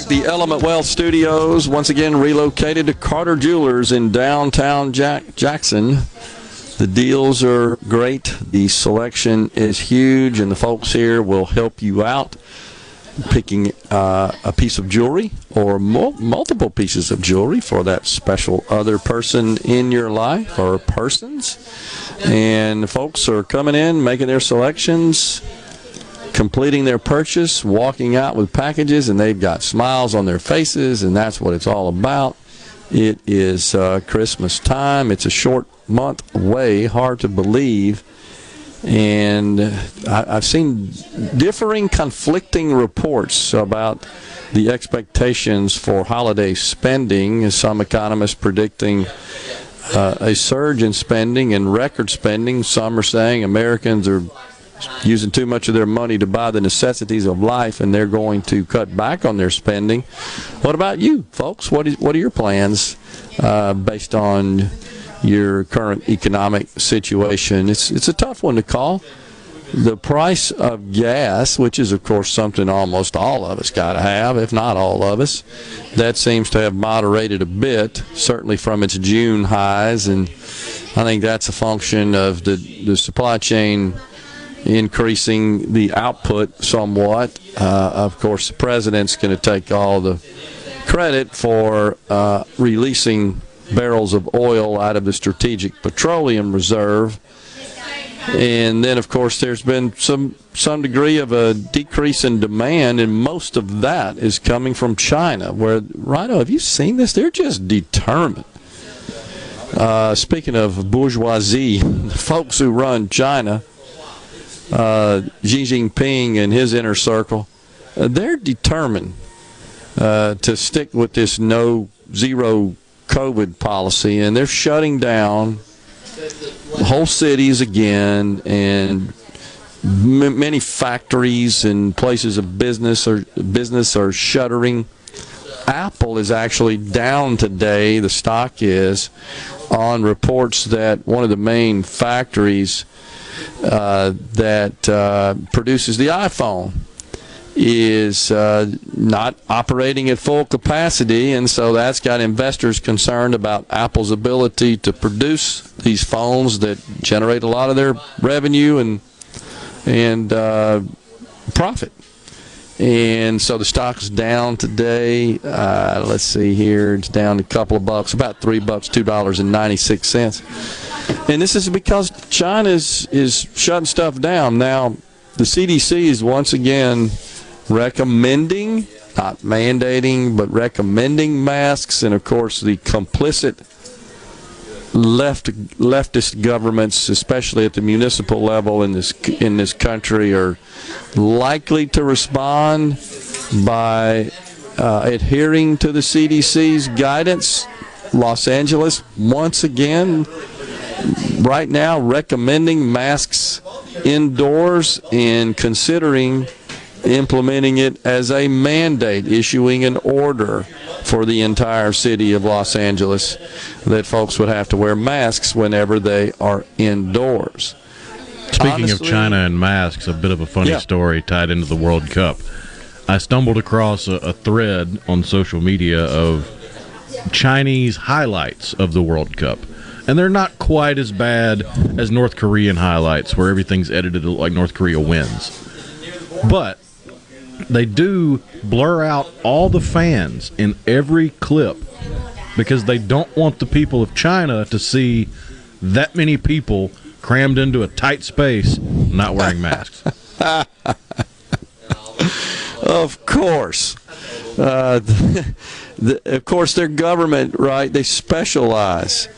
Back, the Element Wealth Studios, once again relocated to Carter Jewelers in downtown Jack- Jackson. The deals are great, the selection is huge, and the folks here will help you out picking uh, a piece of jewelry or mul- multiple pieces of jewelry for that special other person in your life or persons. And folks are coming in, making their selections completing their purchase, walking out with packages, and they've got smiles on their faces, and that's what it's all about. It is uh, Christmas time. It's a short month away, hard to believe. And I, I've seen differing, conflicting reports about the expectations for holiday spending. Some economists predicting uh, a surge in spending and record spending. Some are saying Americans are using too much of their money to buy the necessities of life and they're going to cut back on their spending. What about you, folks? What, is, what are your plans uh, based on your current economic situation? It's, it's a tough one to call. The price of gas, which is, of course, something almost all of us got to have, if not all of us, that seems to have moderated a bit, certainly from its June highs. And I think that's a function of the, the supply chain increasing the output somewhat. Uh, of course, the president's going to take all the credit for uh, releasing barrels of oil out of the Strategic Petroleum Reserve. And then, of course, there's been some some degree of a decrease in demand, and most of that is coming from China. Where Rhino, have you seen this? They're just determined. Uh, speaking of bourgeoisie, the [LAUGHS] folks who run China, uh, Xi Jinping and his inner circle, uh, they're determined uh, to stick with this no zero COVID policy, and they're shutting down whole cities again, and m- many factories and places of business are business are shuttering. Apple is actually down today. The stock is on reports that one of the main factories uh, that uh, produces the iPhone is uh, not operating at full capacity, and so that's got investors concerned about Apple's ability to produce these phones that generate a lot of their revenue and and uh, profit. And so the stock's down today. Uh, let's see here; it's down a couple of bucks, about three bucks, two dollars and ninety six cents. And this is because China is, is shutting stuff down. Now, the CDC is once again recommending, not mandating, but recommending masks. And of course, the complicit left leftist governments, especially at the municipal level in this in this country, are likely to respond by uh, adhering to the CDC's guidance. Los Angeles, once again, right now recommending masks indoors and considering implementing it as a mandate, issuing an order for the entire city of Los Angeles that folks would have to wear masks whenever they are indoors. Speaking Honestly, of China and masks, a bit of a funny yeah. story tied into the World Cup. I stumbled across a, a thread on social media of Chinese highlights of the World Cup and they're not quite as bad as North Korean highlights, where everything's edited like North Korea wins. But they do blur out all the fans in every clip because they don't want the people of China to see that many people crammed into a tight space not wearing [LAUGHS] masks. of course. Uh, the, [LAUGHS] the, of course, their government, right? They specialize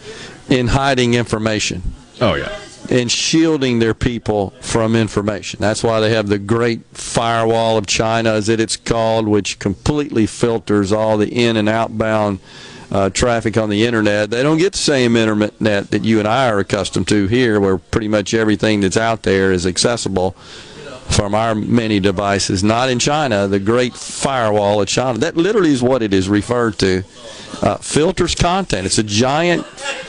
in hiding information. Oh yeah. And shielding their people from information. That's why they have the great firewall of China, as it's called, which completely filters all the in and outbound uh, traffic on the internet. They don't get the same internet that you and I are accustomed to here, where pretty much everything that's out there is accessible from our many devices. Not in China, the great firewall of China. That literally is what it is referred to uh, filters content. It's a giant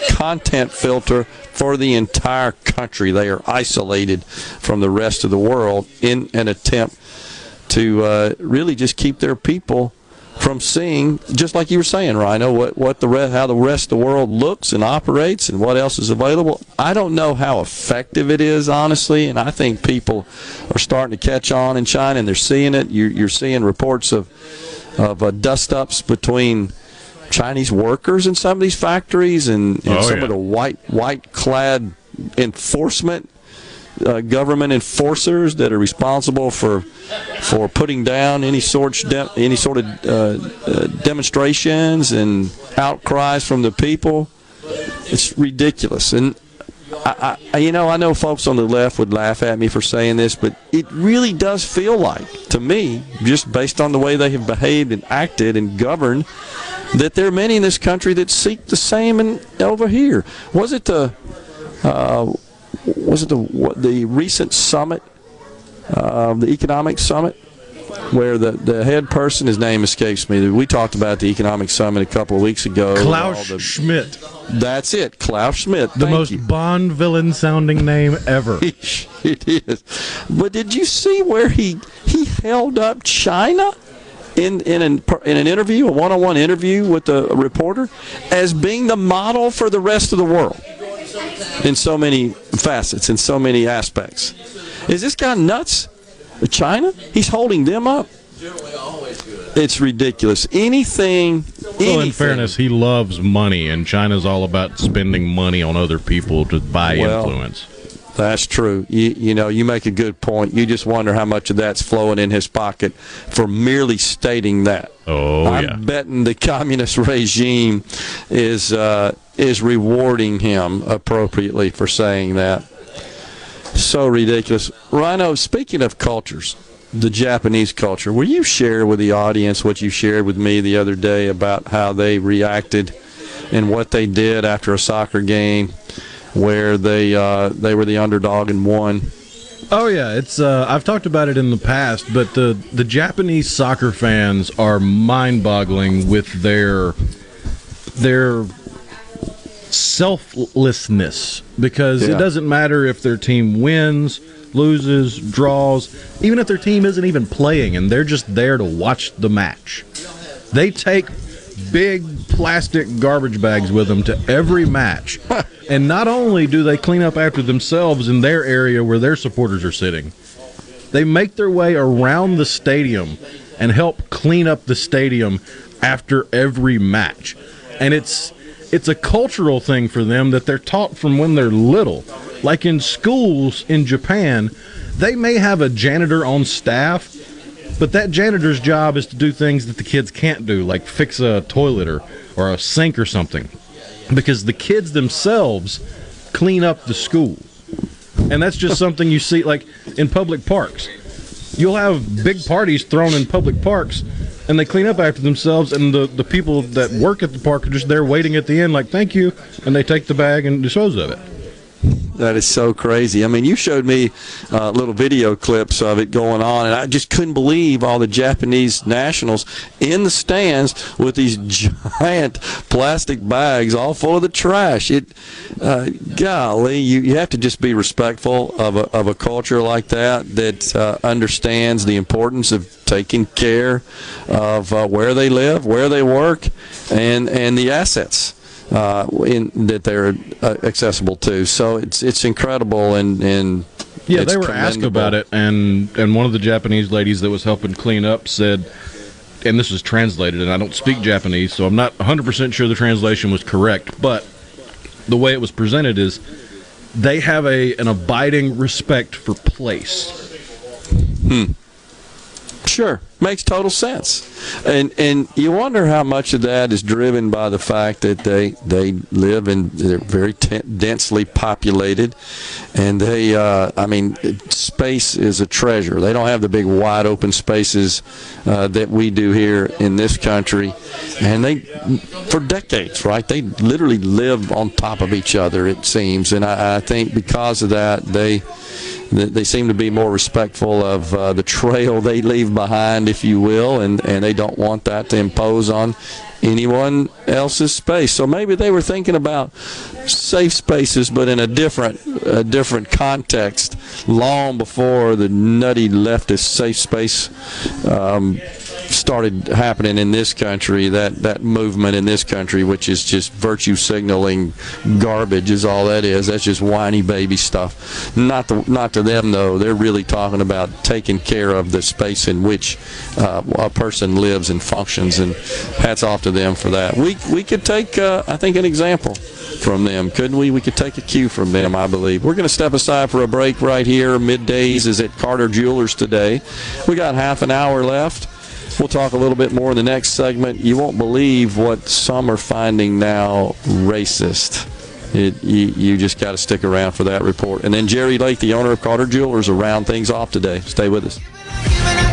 content filter for the entire country. They are isolated from the rest of the world in an attempt to uh, really just keep their people from seeing, just like you were saying, Rhino, what what the rest, how the rest of the world looks and operates, and what else is available. I don't know how effective it is, honestly, and I think people are starting to catch on in China, and they're seeing it. You're, you're seeing reports of of uh, dust ups between Chinese workers in some of these factories and, and oh, some yeah. of the white white clad enforcement uh, government enforcers that are responsible for for putting down any sort de- any sort of uh, uh, demonstrations and outcries from the people. It's ridiculous, and I, I, you know, I know folks on the left would laugh at me for saying this, but it really does feel like, to me, just based on the way they have behaved and acted and governed, that there are many in this country that seek the same in, over here. Was it the uh, was it the the recent summit, uh, the economic summit, where the, the head person, his name escapes me. We talked about the economic summit a couple of weeks ago. Klaus the- Schmidt, That's it, Klaus Schmidt. the Thank most you. Bond villain sounding name ever. [LAUGHS] it is. But did you see where he he held up China in in an, in an interview, a one-on-one interview with a, reporter, as being the model for the rest of the world in so many facets, in so many aspects? Is this guy nuts? China? He's holding them up. It's ridiculous. Anything. Well, in fairness, he loves money, and China's all about spending money on other people to buy Well, influence. That's true. You, you know, you make a good point. You just wonder how much of that's flowing in his pocket for merely stating that. Oh, I'm yeah. betting the communist [LAUGHS] regime is uh, is rewarding him appropriately for saying that. So ridiculous. Rhino, speaking of cultures, the Japanese culture, will you share with the audience what you shared with me the other day about how they reacted and what they did after a soccer game where they uh, they were the underdog and won? Oh yeah, it's uh, I've talked about it in the past, but the the Japanese soccer fans are mind-boggling with their their selflessness because Yeah. it doesn't matter if their team wins, loses, draws, even if their team isn't even playing and they're just there to watch the match. They take big plastic garbage bags with them to every match. [LAUGHS] and not only do they clean up after themselves in their area where their supporters are sitting, they make their way around the stadium and help clean up the stadium after every match. And it's it's a cultural thing for them that they're taught from when they're little. Like in schools in Japan, they may have a janitor on staff, but that janitor's job is to do things that the kids can't do, like fix a toilet or, or a sink or something. Because the kids themselves clean up the school. And that's just something you see like in public parks. You'll have big parties thrown in public parks and they clean up after themselves and the, the people that work at the park are just there waiting at the end like thank you and they take the bag and dispose of it. That is so crazy. I mean, you showed me uh, little video clips of it going on, and I just couldn't believe all the Japanese nationals in the stands with these [LAUGHS] giant plastic bags all full of the trash. It, uh, golly, you, you have to just be respectful of a, of a culture like that that uh, understands the importance of taking care of uh, where they live, where they work, and and the assets uh, in that they're uh, accessible to. So it's it's incredible and and Yeah, they were asked about it, and and one of the Japanese ladies that was helping clean up said, and this was translated, and I don't speak Japanese, so I'm not 100 percent sure the translation was correct, but the way it was presented is they have a an abiding respect for place. Hmm. Sure, makes total sense, and and you wonder how much of that is driven by the fact that they they live in they're very t- densely populated, and they uh, I mean space is a treasure. They don't have the big wide open spaces uh, that we do here in this country, and they for decades right they literally live on top of each other it seems, and I, I think because of that they they seem to be more respectful of uh, the [LAUGHS] trail they leave behind, if you will, and, and they don't want that to impose on anyone else's space. So maybe they were thinking about safe spaces, but in a different a different context, long before the nutty leftist safe space um, started happening in this country. That that movement in this country, which is just virtue signaling garbage, is all that is. That's just whiny baby stuff. Not to not to them though. They're really talking about taking care of the space in which uh, a person lives and functions. And hats off to them for that. We we could take uh, I think an example from them, couldn't we? We could take a cue from them, I believe. We're going to step aside for a break right here. Middays is at Carter Jewelers today. We got half an hour left. We'll talk a little bit more in the next segment. You won't believe what some are finding now racist. it, you, you just got to stick around for that report. And then Jerry Lake, the owner of Carter Jewelers, will round things off today. Stay with us.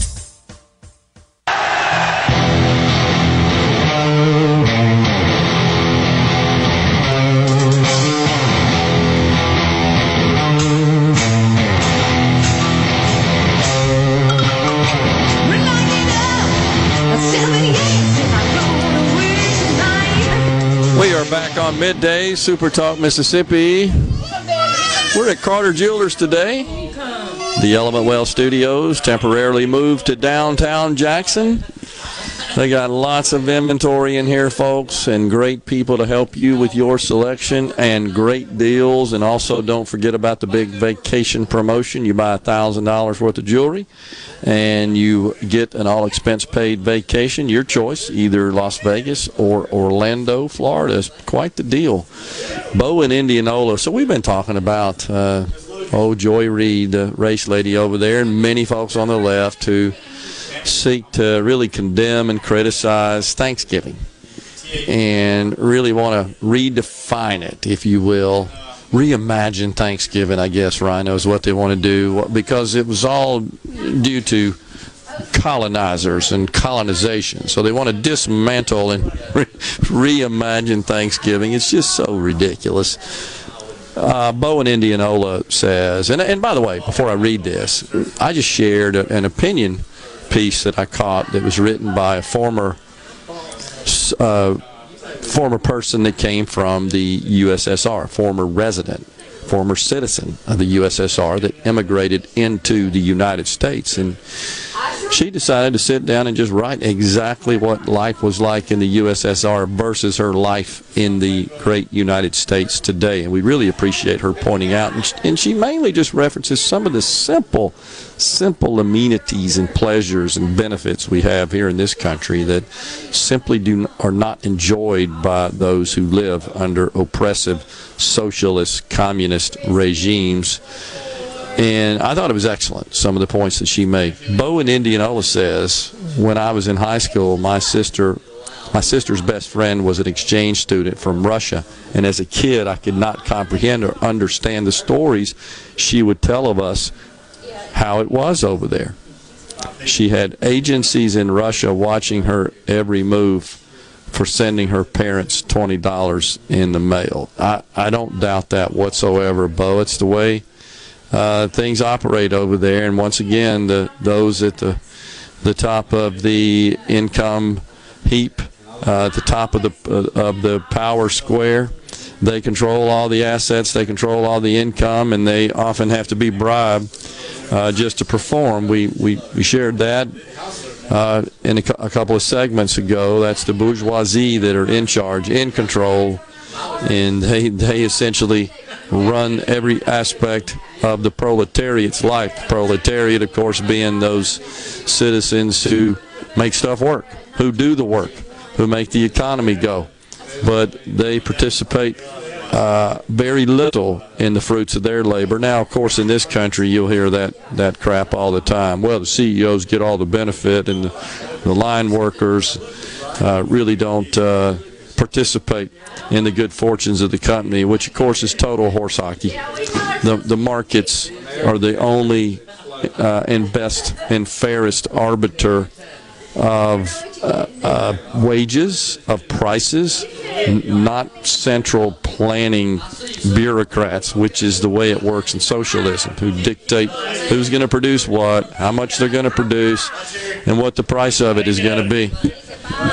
Midday, Super Talk Mississippi. We're at Carter Jewelers today. The Element Wealth Studios temporarily moved to downtown Jackson. They got lots of inventory in here, folks, and great people to help you with your selection and great deals. And also, don't forget about the big vacation promotion. You buy $1,000 worth of jewelry and you get an all expense paid vacation, your choice, either Las Vegas or Orlando, Florida. It's quite the deal. Bo in Indianola. So, we've been talking about. Uh, Oh, Joy Reid, the race lady over there, and many folks on the left who seek to really condemn and criticize Thanksgiving and really want to redefine it, if you will. Reimagine Thanksgiving, I guess, Rhino, is what they want to do because it was all due to colonizers and colonization. So they want to dismantle and re- [LAUGHS] reimagine Thanksgiving. It's just so ridiculous. Uh, Bo in Indianola says, and, and by the way, before I read this, I just shared a, an opinion piece that I caught that was written by a former uh, former person that came from the USSR, former resident, former citizen of the USSR that immigrated into the United States, and she decided to sit down and just write exactly what life was like in the USSR versus her life in the great United States today. And we really appreciate her pointing out. And she, mainly just references some of the simple, simple amenities and pleasures and benefits we have here in this country that simply do are not enjoyed by those who live under oppressive socialist communist regimes and I thought it was excellent, some of the points that she made. Bo in Indianola says, when I was in high school, my sister my sister's best friend was an exchange student from Russia, and as a kid, I could not comprehend or understand the stories she would tell of us how it was over there. She had agencies in Russia watching her every move for sending her parents $20 in the mail. I, I don't doubt that whatsoever, Bo. It's the way uh, things operate over there. And once again, the those at the the top of the income heap, uh, at the top of the uh, of the power square, they control all the assets, they control all the income, and they often have to be bribed uh, just to perform. We we, we shared that. Uh, in a, a couple of segments ago, that's the bourgeoisie that are in charge, in control, and they they essentially run every aspect of the proletariat's life. The proletariat, of course, being those citizens who make stuff work, who do the work, who make the economy go. But they participate uh, very little in the fruits of their labor. Now, of course, in this country, you'll hear that, that crap all the time. Well, the CEOs get all the benefit, and the, the line workers uh, really don't. Uh, participate in the good fortunes of the company, which of course is total horse hockey. The, the markets are the only uh, and best and fairest arbiter of uh, uh, wages, of prices, not central planning bureaucrats, which is the way it works in socialism, who dictate who's going to produce what, how much they're going to produce, and what the price of it is going to be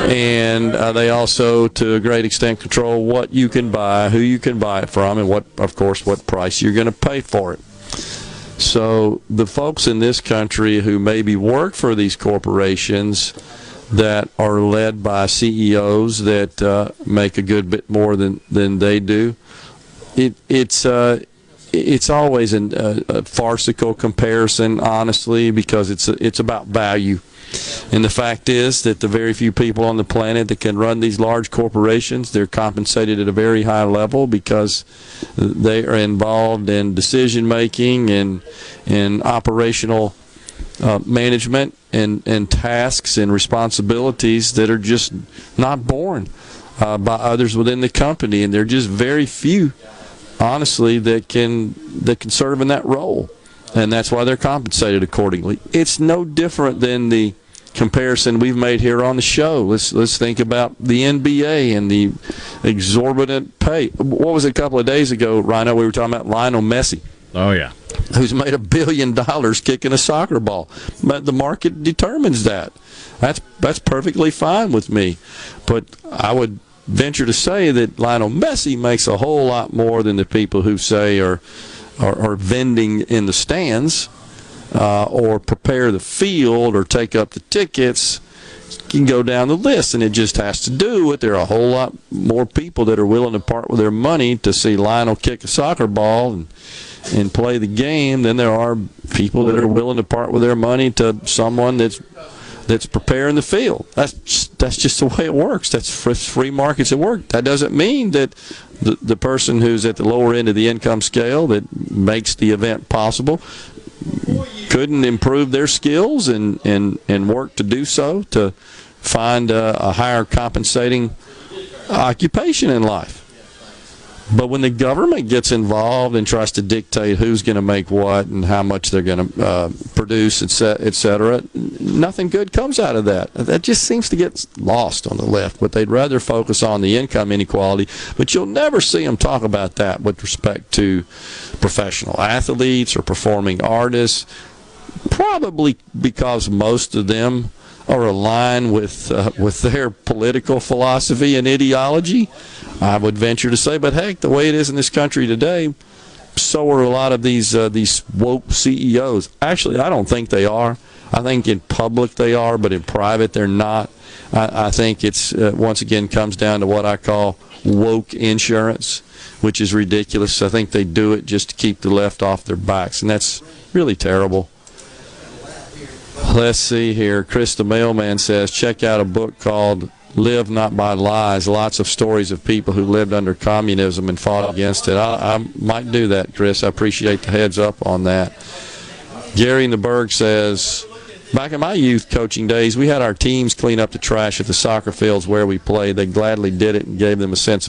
and uh, they also, to a great extent, control what you can buy, who you can buy it from, and what, of course, what price you're going to pay for it. So the folks in this country who maybe work for these corporations that are led by CEOs that uh, make a good bit more than, than they do, it, it's uh, it's always an, a, a farcical comparison, honestly, because it's it's about value. And the fact is that the very few people on the planet that can run these large corporations, they're compensated at a very high level because they are involved in decision making and in operational uh, management and, and tasks and responsibilities that are just not borne uh, by others within the company, and there are just very few, honestly, that can that can serve in that role, and that's why they're compensated accordingly. It's no different than the comparison we've made here on the show. Let's let's think about the NBA and the exorbitant pay. What was it a couple of days ago, Rhino? We were talking about Lionel Messi. Oh yeah, who's made a billion dollars kicking a soccer ball? But the market determines that. That's that's perfectly fine with me. But I would venture to say that Lionel Messi makes a whole lot more than the people who say are are, are vending in the stands uh, or prepare the field or take up the tickets. You can go down the list, and it just has to do with there are a whole lot more people that are willing to part with their money to see Lionel kick a soccer ball and and play the game than there are people that are willing to part with their money to someone that's that's preparing the field. That's that's just the way it works. That's free markets at work. That doesn't mean that the, the person who's at the lower end of the income scale that makes the event possible couldn't improve their skills and, and, and work to do so to find a, a higher compensating occupation in life. But when the government gets involved and tries to dictate who's going to make what and how much they're going to uh, produce, et cetera, nothing good comes out of that. That just seems to get lost on the left. But they'd rather focus on the income inequality. But you'll never see them talk about that with respect to professional athletes or performing artists, probably because most of them are align with uh, with their political philosophy and ideology. I would venture to say, but heck, the way it is in this country today, so are a lot of these uh, these woke CEOs. Actually, I don't think they are. I think in public they are, but in private they're not. I, I think it's uh, once again comes down to what I call woke insurance, which is ridiculous. I think they do it just to keep the left off their backs, and that's really terrible. Let's see here. Chris the mailman says, check out a book called Live Not by Lies. Lots of stories of people who lived under communism and fought against it. I, I might do that, Chris. I appreciate the heads up on that. Gary in the Berg says, Back in my youth coaching days, we had our teams clean up the trash at the soccer fields where we played. They gladly did it and gave them a sense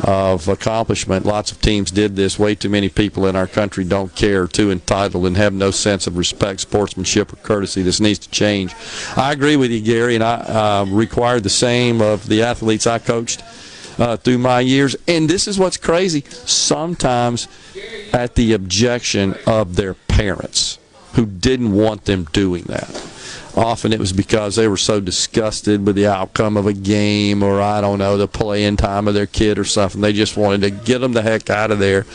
of accomplishment. Lots of teams did this. Way too many people in our country don't care, too entitled, and have no sense of respect, sportsmanship, or courtesy. This needs to change. I agree with you, Gary, and I uh, required the same of the athletes I coached. Uh, through my years. And this is what's crazy. Sometimes at the objection of their parents who didn't want them doing that. Often it was because they were so disgusted with the outcome of a game or, I don't know, the playing time of their kid or something. They just wanted to get them the heck out of there.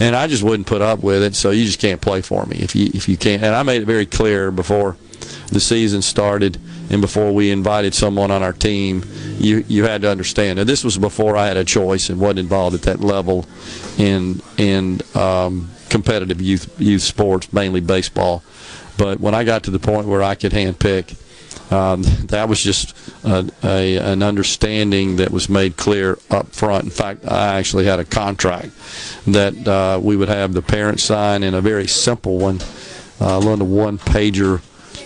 And I just wouldn't put up with it, so you just can't play for me if you, if you can't. And I made it very clear before the season started and before we invited someone on our team, you you had to understand. And this was before I had a choice and wasn't involved at that level in in um, competitive youth youth sports, mainly baseball. But when I got to the point where I could handpick, um, [LAUGHS] that was just a, a, an understanding that was made clear up front. In fact, I actually had a contract that uh, we would have the parents sign in a very simple one, uh, little one pager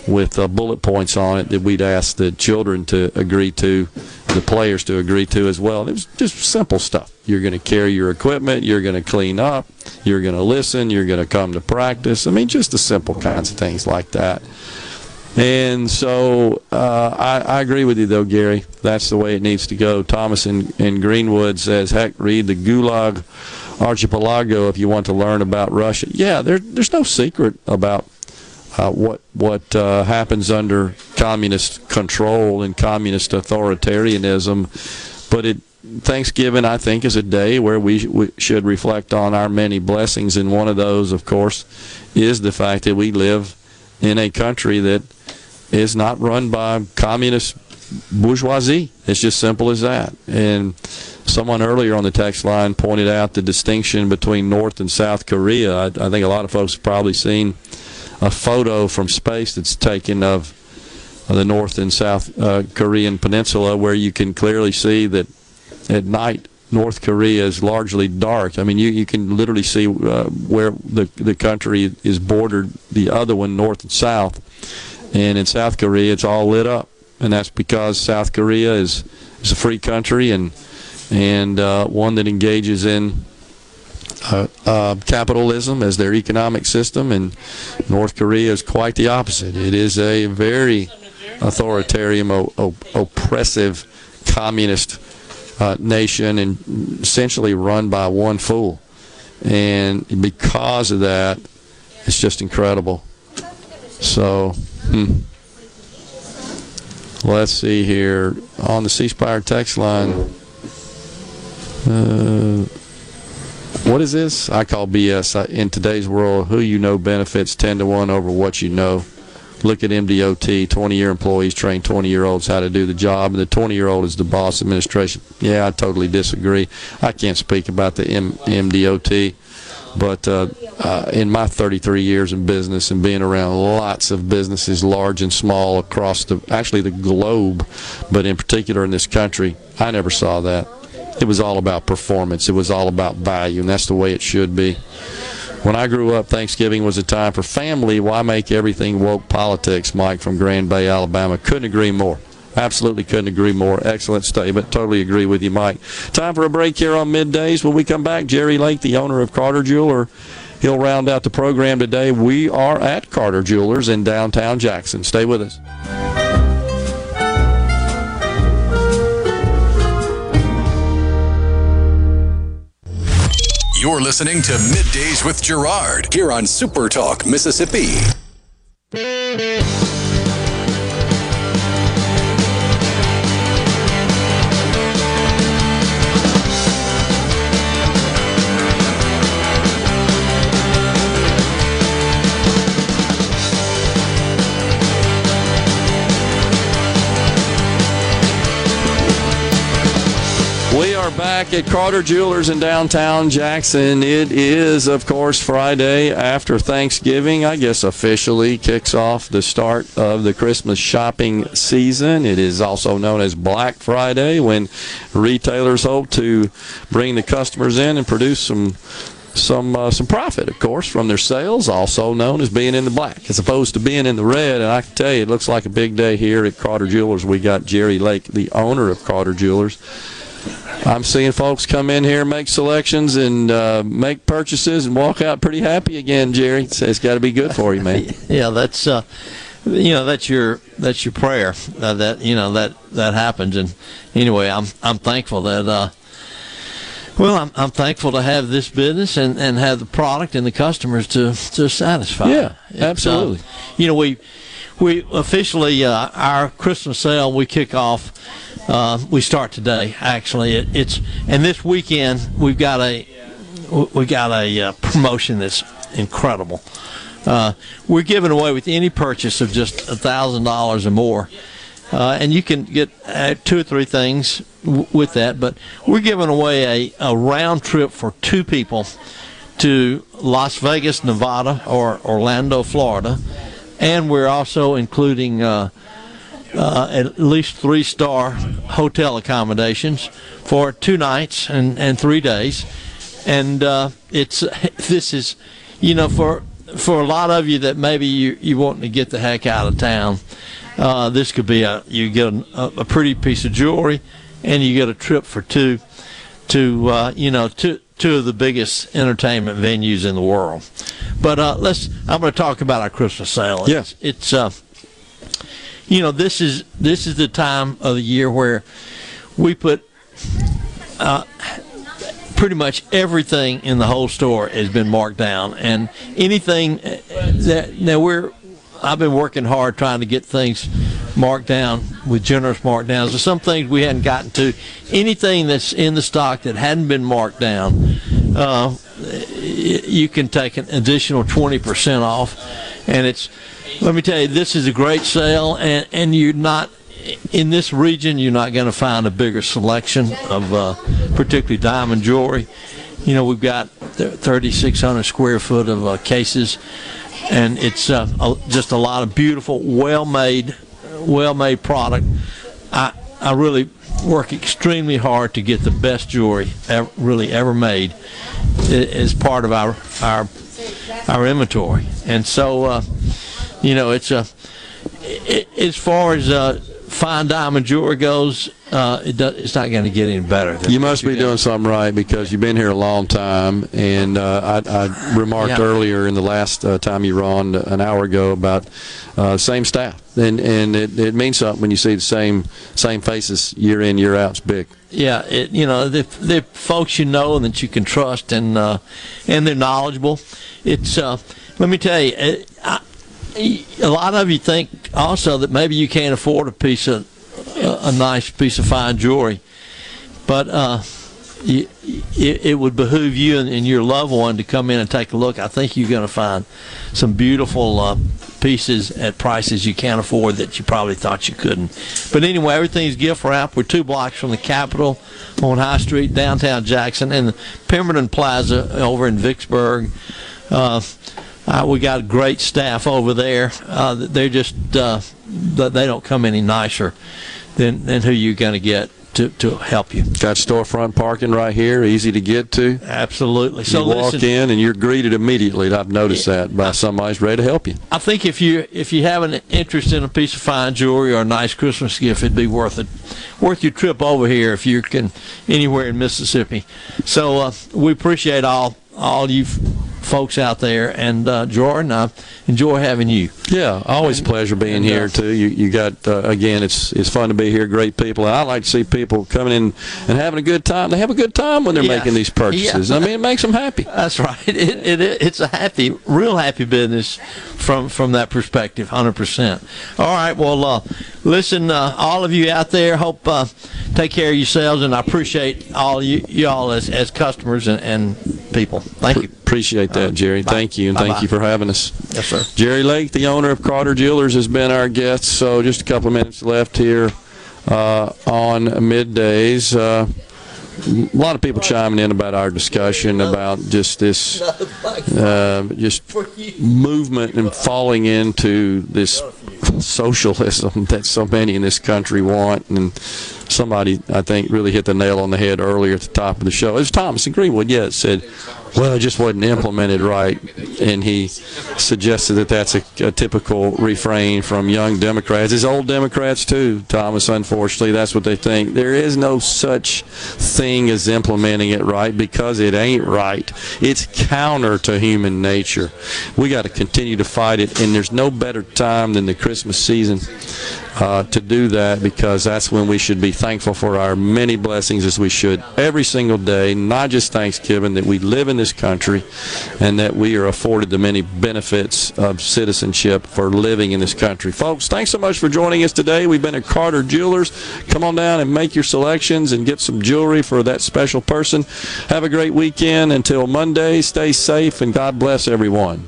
with uh, bullet points on it that we'd ask the children to agree to, the players to agree to as well. It was just simple stuff. You're going to carry your equipment. You're going to clean up. You're going to listen. You're going to come to practice. I mean, just the simple kinds of things like that. And so uh, I, I, agree with you, though, Gary. That's the way it needs to go. Thomas in, in Greenwood says, heck, read the Gulag Archipelago if you want to learn about Russia. Yeah, there, there's no secret about uh, what what uh, happens under communist control and communist authoritarianism, but it Thanksgiving, I think, is a day where we, we, should reflect on our many blessings, and one of those, of course, is the fact that we live in a country that is not run by communist bourgeoisie. It's just simple as that. And someone earlier on the text line pointed out the distinction between North and South Korea. I, I think a lot of folks have probably seen a photo from space that's taken of the North and South uh, Korean peninsula where you can clearly see that at night North Korea is largely dark. I mean, you, you can literally see uh, where the the country is bordered, the other one, north and south. And in South Korea, it's all lit up, and that's because South Korea is is a free country and and uh, one that engages in uh, uh, capitalism as their economic system, and North Korea is quite the opposite. It is a very authoritarian, oppressive, communist uh, nation, and essentially run by one fool. And because of that, it's just incredible. So, hmm. let's see here on the C Spire text line. Uh, what is this? I call BS. In today's world, who you know benefits 10 to 1 over what you know. Look at MDOT. 20 year employees train 20 year olds how to do the job, and the 20 year old is the boss administration. Yeah, I totally disagree. I can't speak about the M- MDOT. But uh, uh, in my 33 years in business and being around lots of businesses, large and small, across the actually the globe, but in particular in this country, I never saw that it was all about performance. It was all about value, and that's the way it should be. When I grew up, Thanksgiving was a time for family. Why make everything woke politics? Mike from Grand Bay, Alabama. Couldn't agree more. Absolutely couldn't agree more. Excellent statement. Totally agree with you, Mike. Time for a break here on middays. When we come back, Jerry Lake, the owner of Carter Jeweler, he'll round out the program today. We are at Carter Jewelers in downtown Jackson. Stay with us. You're listening to Middays with Gerard here on Super Talk, Mississippi. Back at Carter Jewelers in downtown Jackson. It is, of course, Friday after Thanksgiving. I guess officially kicks off the start of the Christmas shopping season. It is also known as Black Friday when retailers hope to bring the customers in and produce some some uh, some profit, of course, from their sales, also known as being in the black, as opposed to being in the red. And I can tell you, it looks like a big day here at Carter Jewelers. We got Jerry Lake, the owner of Carter Jewelers I'm seeing folks come in here, make selections, and uh, make purchases, and walk out pretty happy again. Jerry, it's, it's got to be good for you, man. [LAUGHS] yeah, that's uh, you know that's your that's your prayer uh, that you know that that happens. And anyway, I'm I'm thankful that. Uh, well, I'm, I'm thankful to have this business and, and have the product and the customers to, to satisfy. Yeah, absolutely. Uh, you know, we we officially uh, our Christmas sale we kick off uh, we start today. Actually, it, it's and this weekend we've got a we got a uh, promotion that's incredible. Uh, we're giving away with any purchase of just a thousand dollars or more, uh, and you can get uh, two or three things w- with that. But we're giving away a, a round trip for two people to Las Vegas, Nevada, or Orlando, Florida, and we're also including uh, uh, at least three star hotel accommodations for two nights and, and three days. And uh, it's [LAUGHS] this is, you know, for for a lot of you that maybe you you want to get the heck out of town, uh, this could be a you get a, a, pretty piece of jewelry, and you get a trip for two, to uh, you know two two of the biggest entertainment venues in the world. But uh, let's I'm going to talk about our Christmas sale. Yes, it's, it's uh, you know this is this is the time of the year where we put uh, pretty much everything in the whole store has been marked down, and anything that now we're I've been working hard trying to get things marked down with generous markdowns. There's some things we hadn't gotten to. Anything that's in the stock that hadn't been marked down, uh, you can take an additional 20% off, and it's let me tell you, this is a great sale, and, and you're not in this region. You're not going to find a bigger selection of uh, particularly diamond jewelry. You know, we've got 3,600 square foot of uh, cases, and it's uh, just a lot of beautiful, well-made, well-made product. I I really work extremely hard to get the best jewelry ever, really ever made as part of our our our inventory, and so uh, you know it's a it, as far as uh, fine diamond jewelry goes, uh, it does, it's not going to get any better. You must be doing something right because you've been here a long time. And uh, I, I, remarked Yeah. earlier in the last uh, time you were on an hour ago about uh, same staff, and and it, it means something when you see the same same faces year in year out. It's big. Yeah, it, you know, they're, they're folks you know and that you can trust, and uh, and they're knowledgeable. It's uh, let me tell you, it, I, a lot of you think also that maybe you can't afford a piece of a, a nice piece of fine jewelry, but uh, it, it would behoove you and, and your loved one to come in and take a look. I think you're going to find some beautiful uh, pieces at prices you can't afford that you probably thought you couldn't. But anyway, everything's gift wrap. We're two blocks from the Capitol on High Street, downtown Jackson, and Pemberton Plaza over in Vicksburg. Uh, uh, we got great staff over there. Uh, they're just uh, they don't come any nicer than than who you're going to get to to help you. Got storefront parking right here, easy to get to. Absolutely. So you walk listen- in and you're greeted immediately. I've noticed that by somebody who's ready to help you. I think if you if you have an interest in a piece of fine jewelry or a nice Christmas gift, it'd be worth it, worth your trip over here if you can anywhere in Mississippi. So uh, we appreciate all all you f- folks out there, and uh, Jordan, I enjoy having you. Yeah, always a pleasure being and, uh, here too. You you got uh, again, it's it's fun to be here. Great people. I like to see people coming in and having a good time. They have a good time when they're Yeah. making these purchases. Yeah. I mean, it makes them happy. [LAUGHS] That's right. It, it, it, it's a happy, real happy business from from that perspective, hundred percent. All right. Well, uh, listen, uh, all of you out there, hope uh, take care of yourselves, and I appreciate all you y'all as as customers and, and people. Thank you. Appreciate that, Jerry. Thank you, and thank Bye-bye. you for having us. Yes, sir. Jerry Lake, the owner of Carter Jewelers, has been our guest. So just a couple of minutes left here uh, on middays. Uh, a lot of people chiming in about our discussion about just this, [LAUGHS] uh, just movement and falling into this socialism that so many in this country want. And somebody, I think, really hit the nail on the head earlier at the top of the show. It was Thomas in Greenwood, yeah, said, well, it just wasn't implemented right. And he suggested that that's a, a typical refrain from young Democrats. It's old Democrats, too, Thomas, unfortunately. That's what they think. There is no such thing as implementing it right because it ain't right. It's counter to human nature. We got to continue to fight it, and there's no better time than the season uh, to do that because that's when we should be thankful for our many blessings as we should every single day, not just Thanksgiving, that we live in this country and that we are afforded the many benefits of citizenship for living in this country. Folks, thanks so much for joining us today. We've been at Carter Jewelers. Come on down and make your selections and get some jewelry for that special person. Have a great weekend. Until Monday, stay safe and God bless everyone.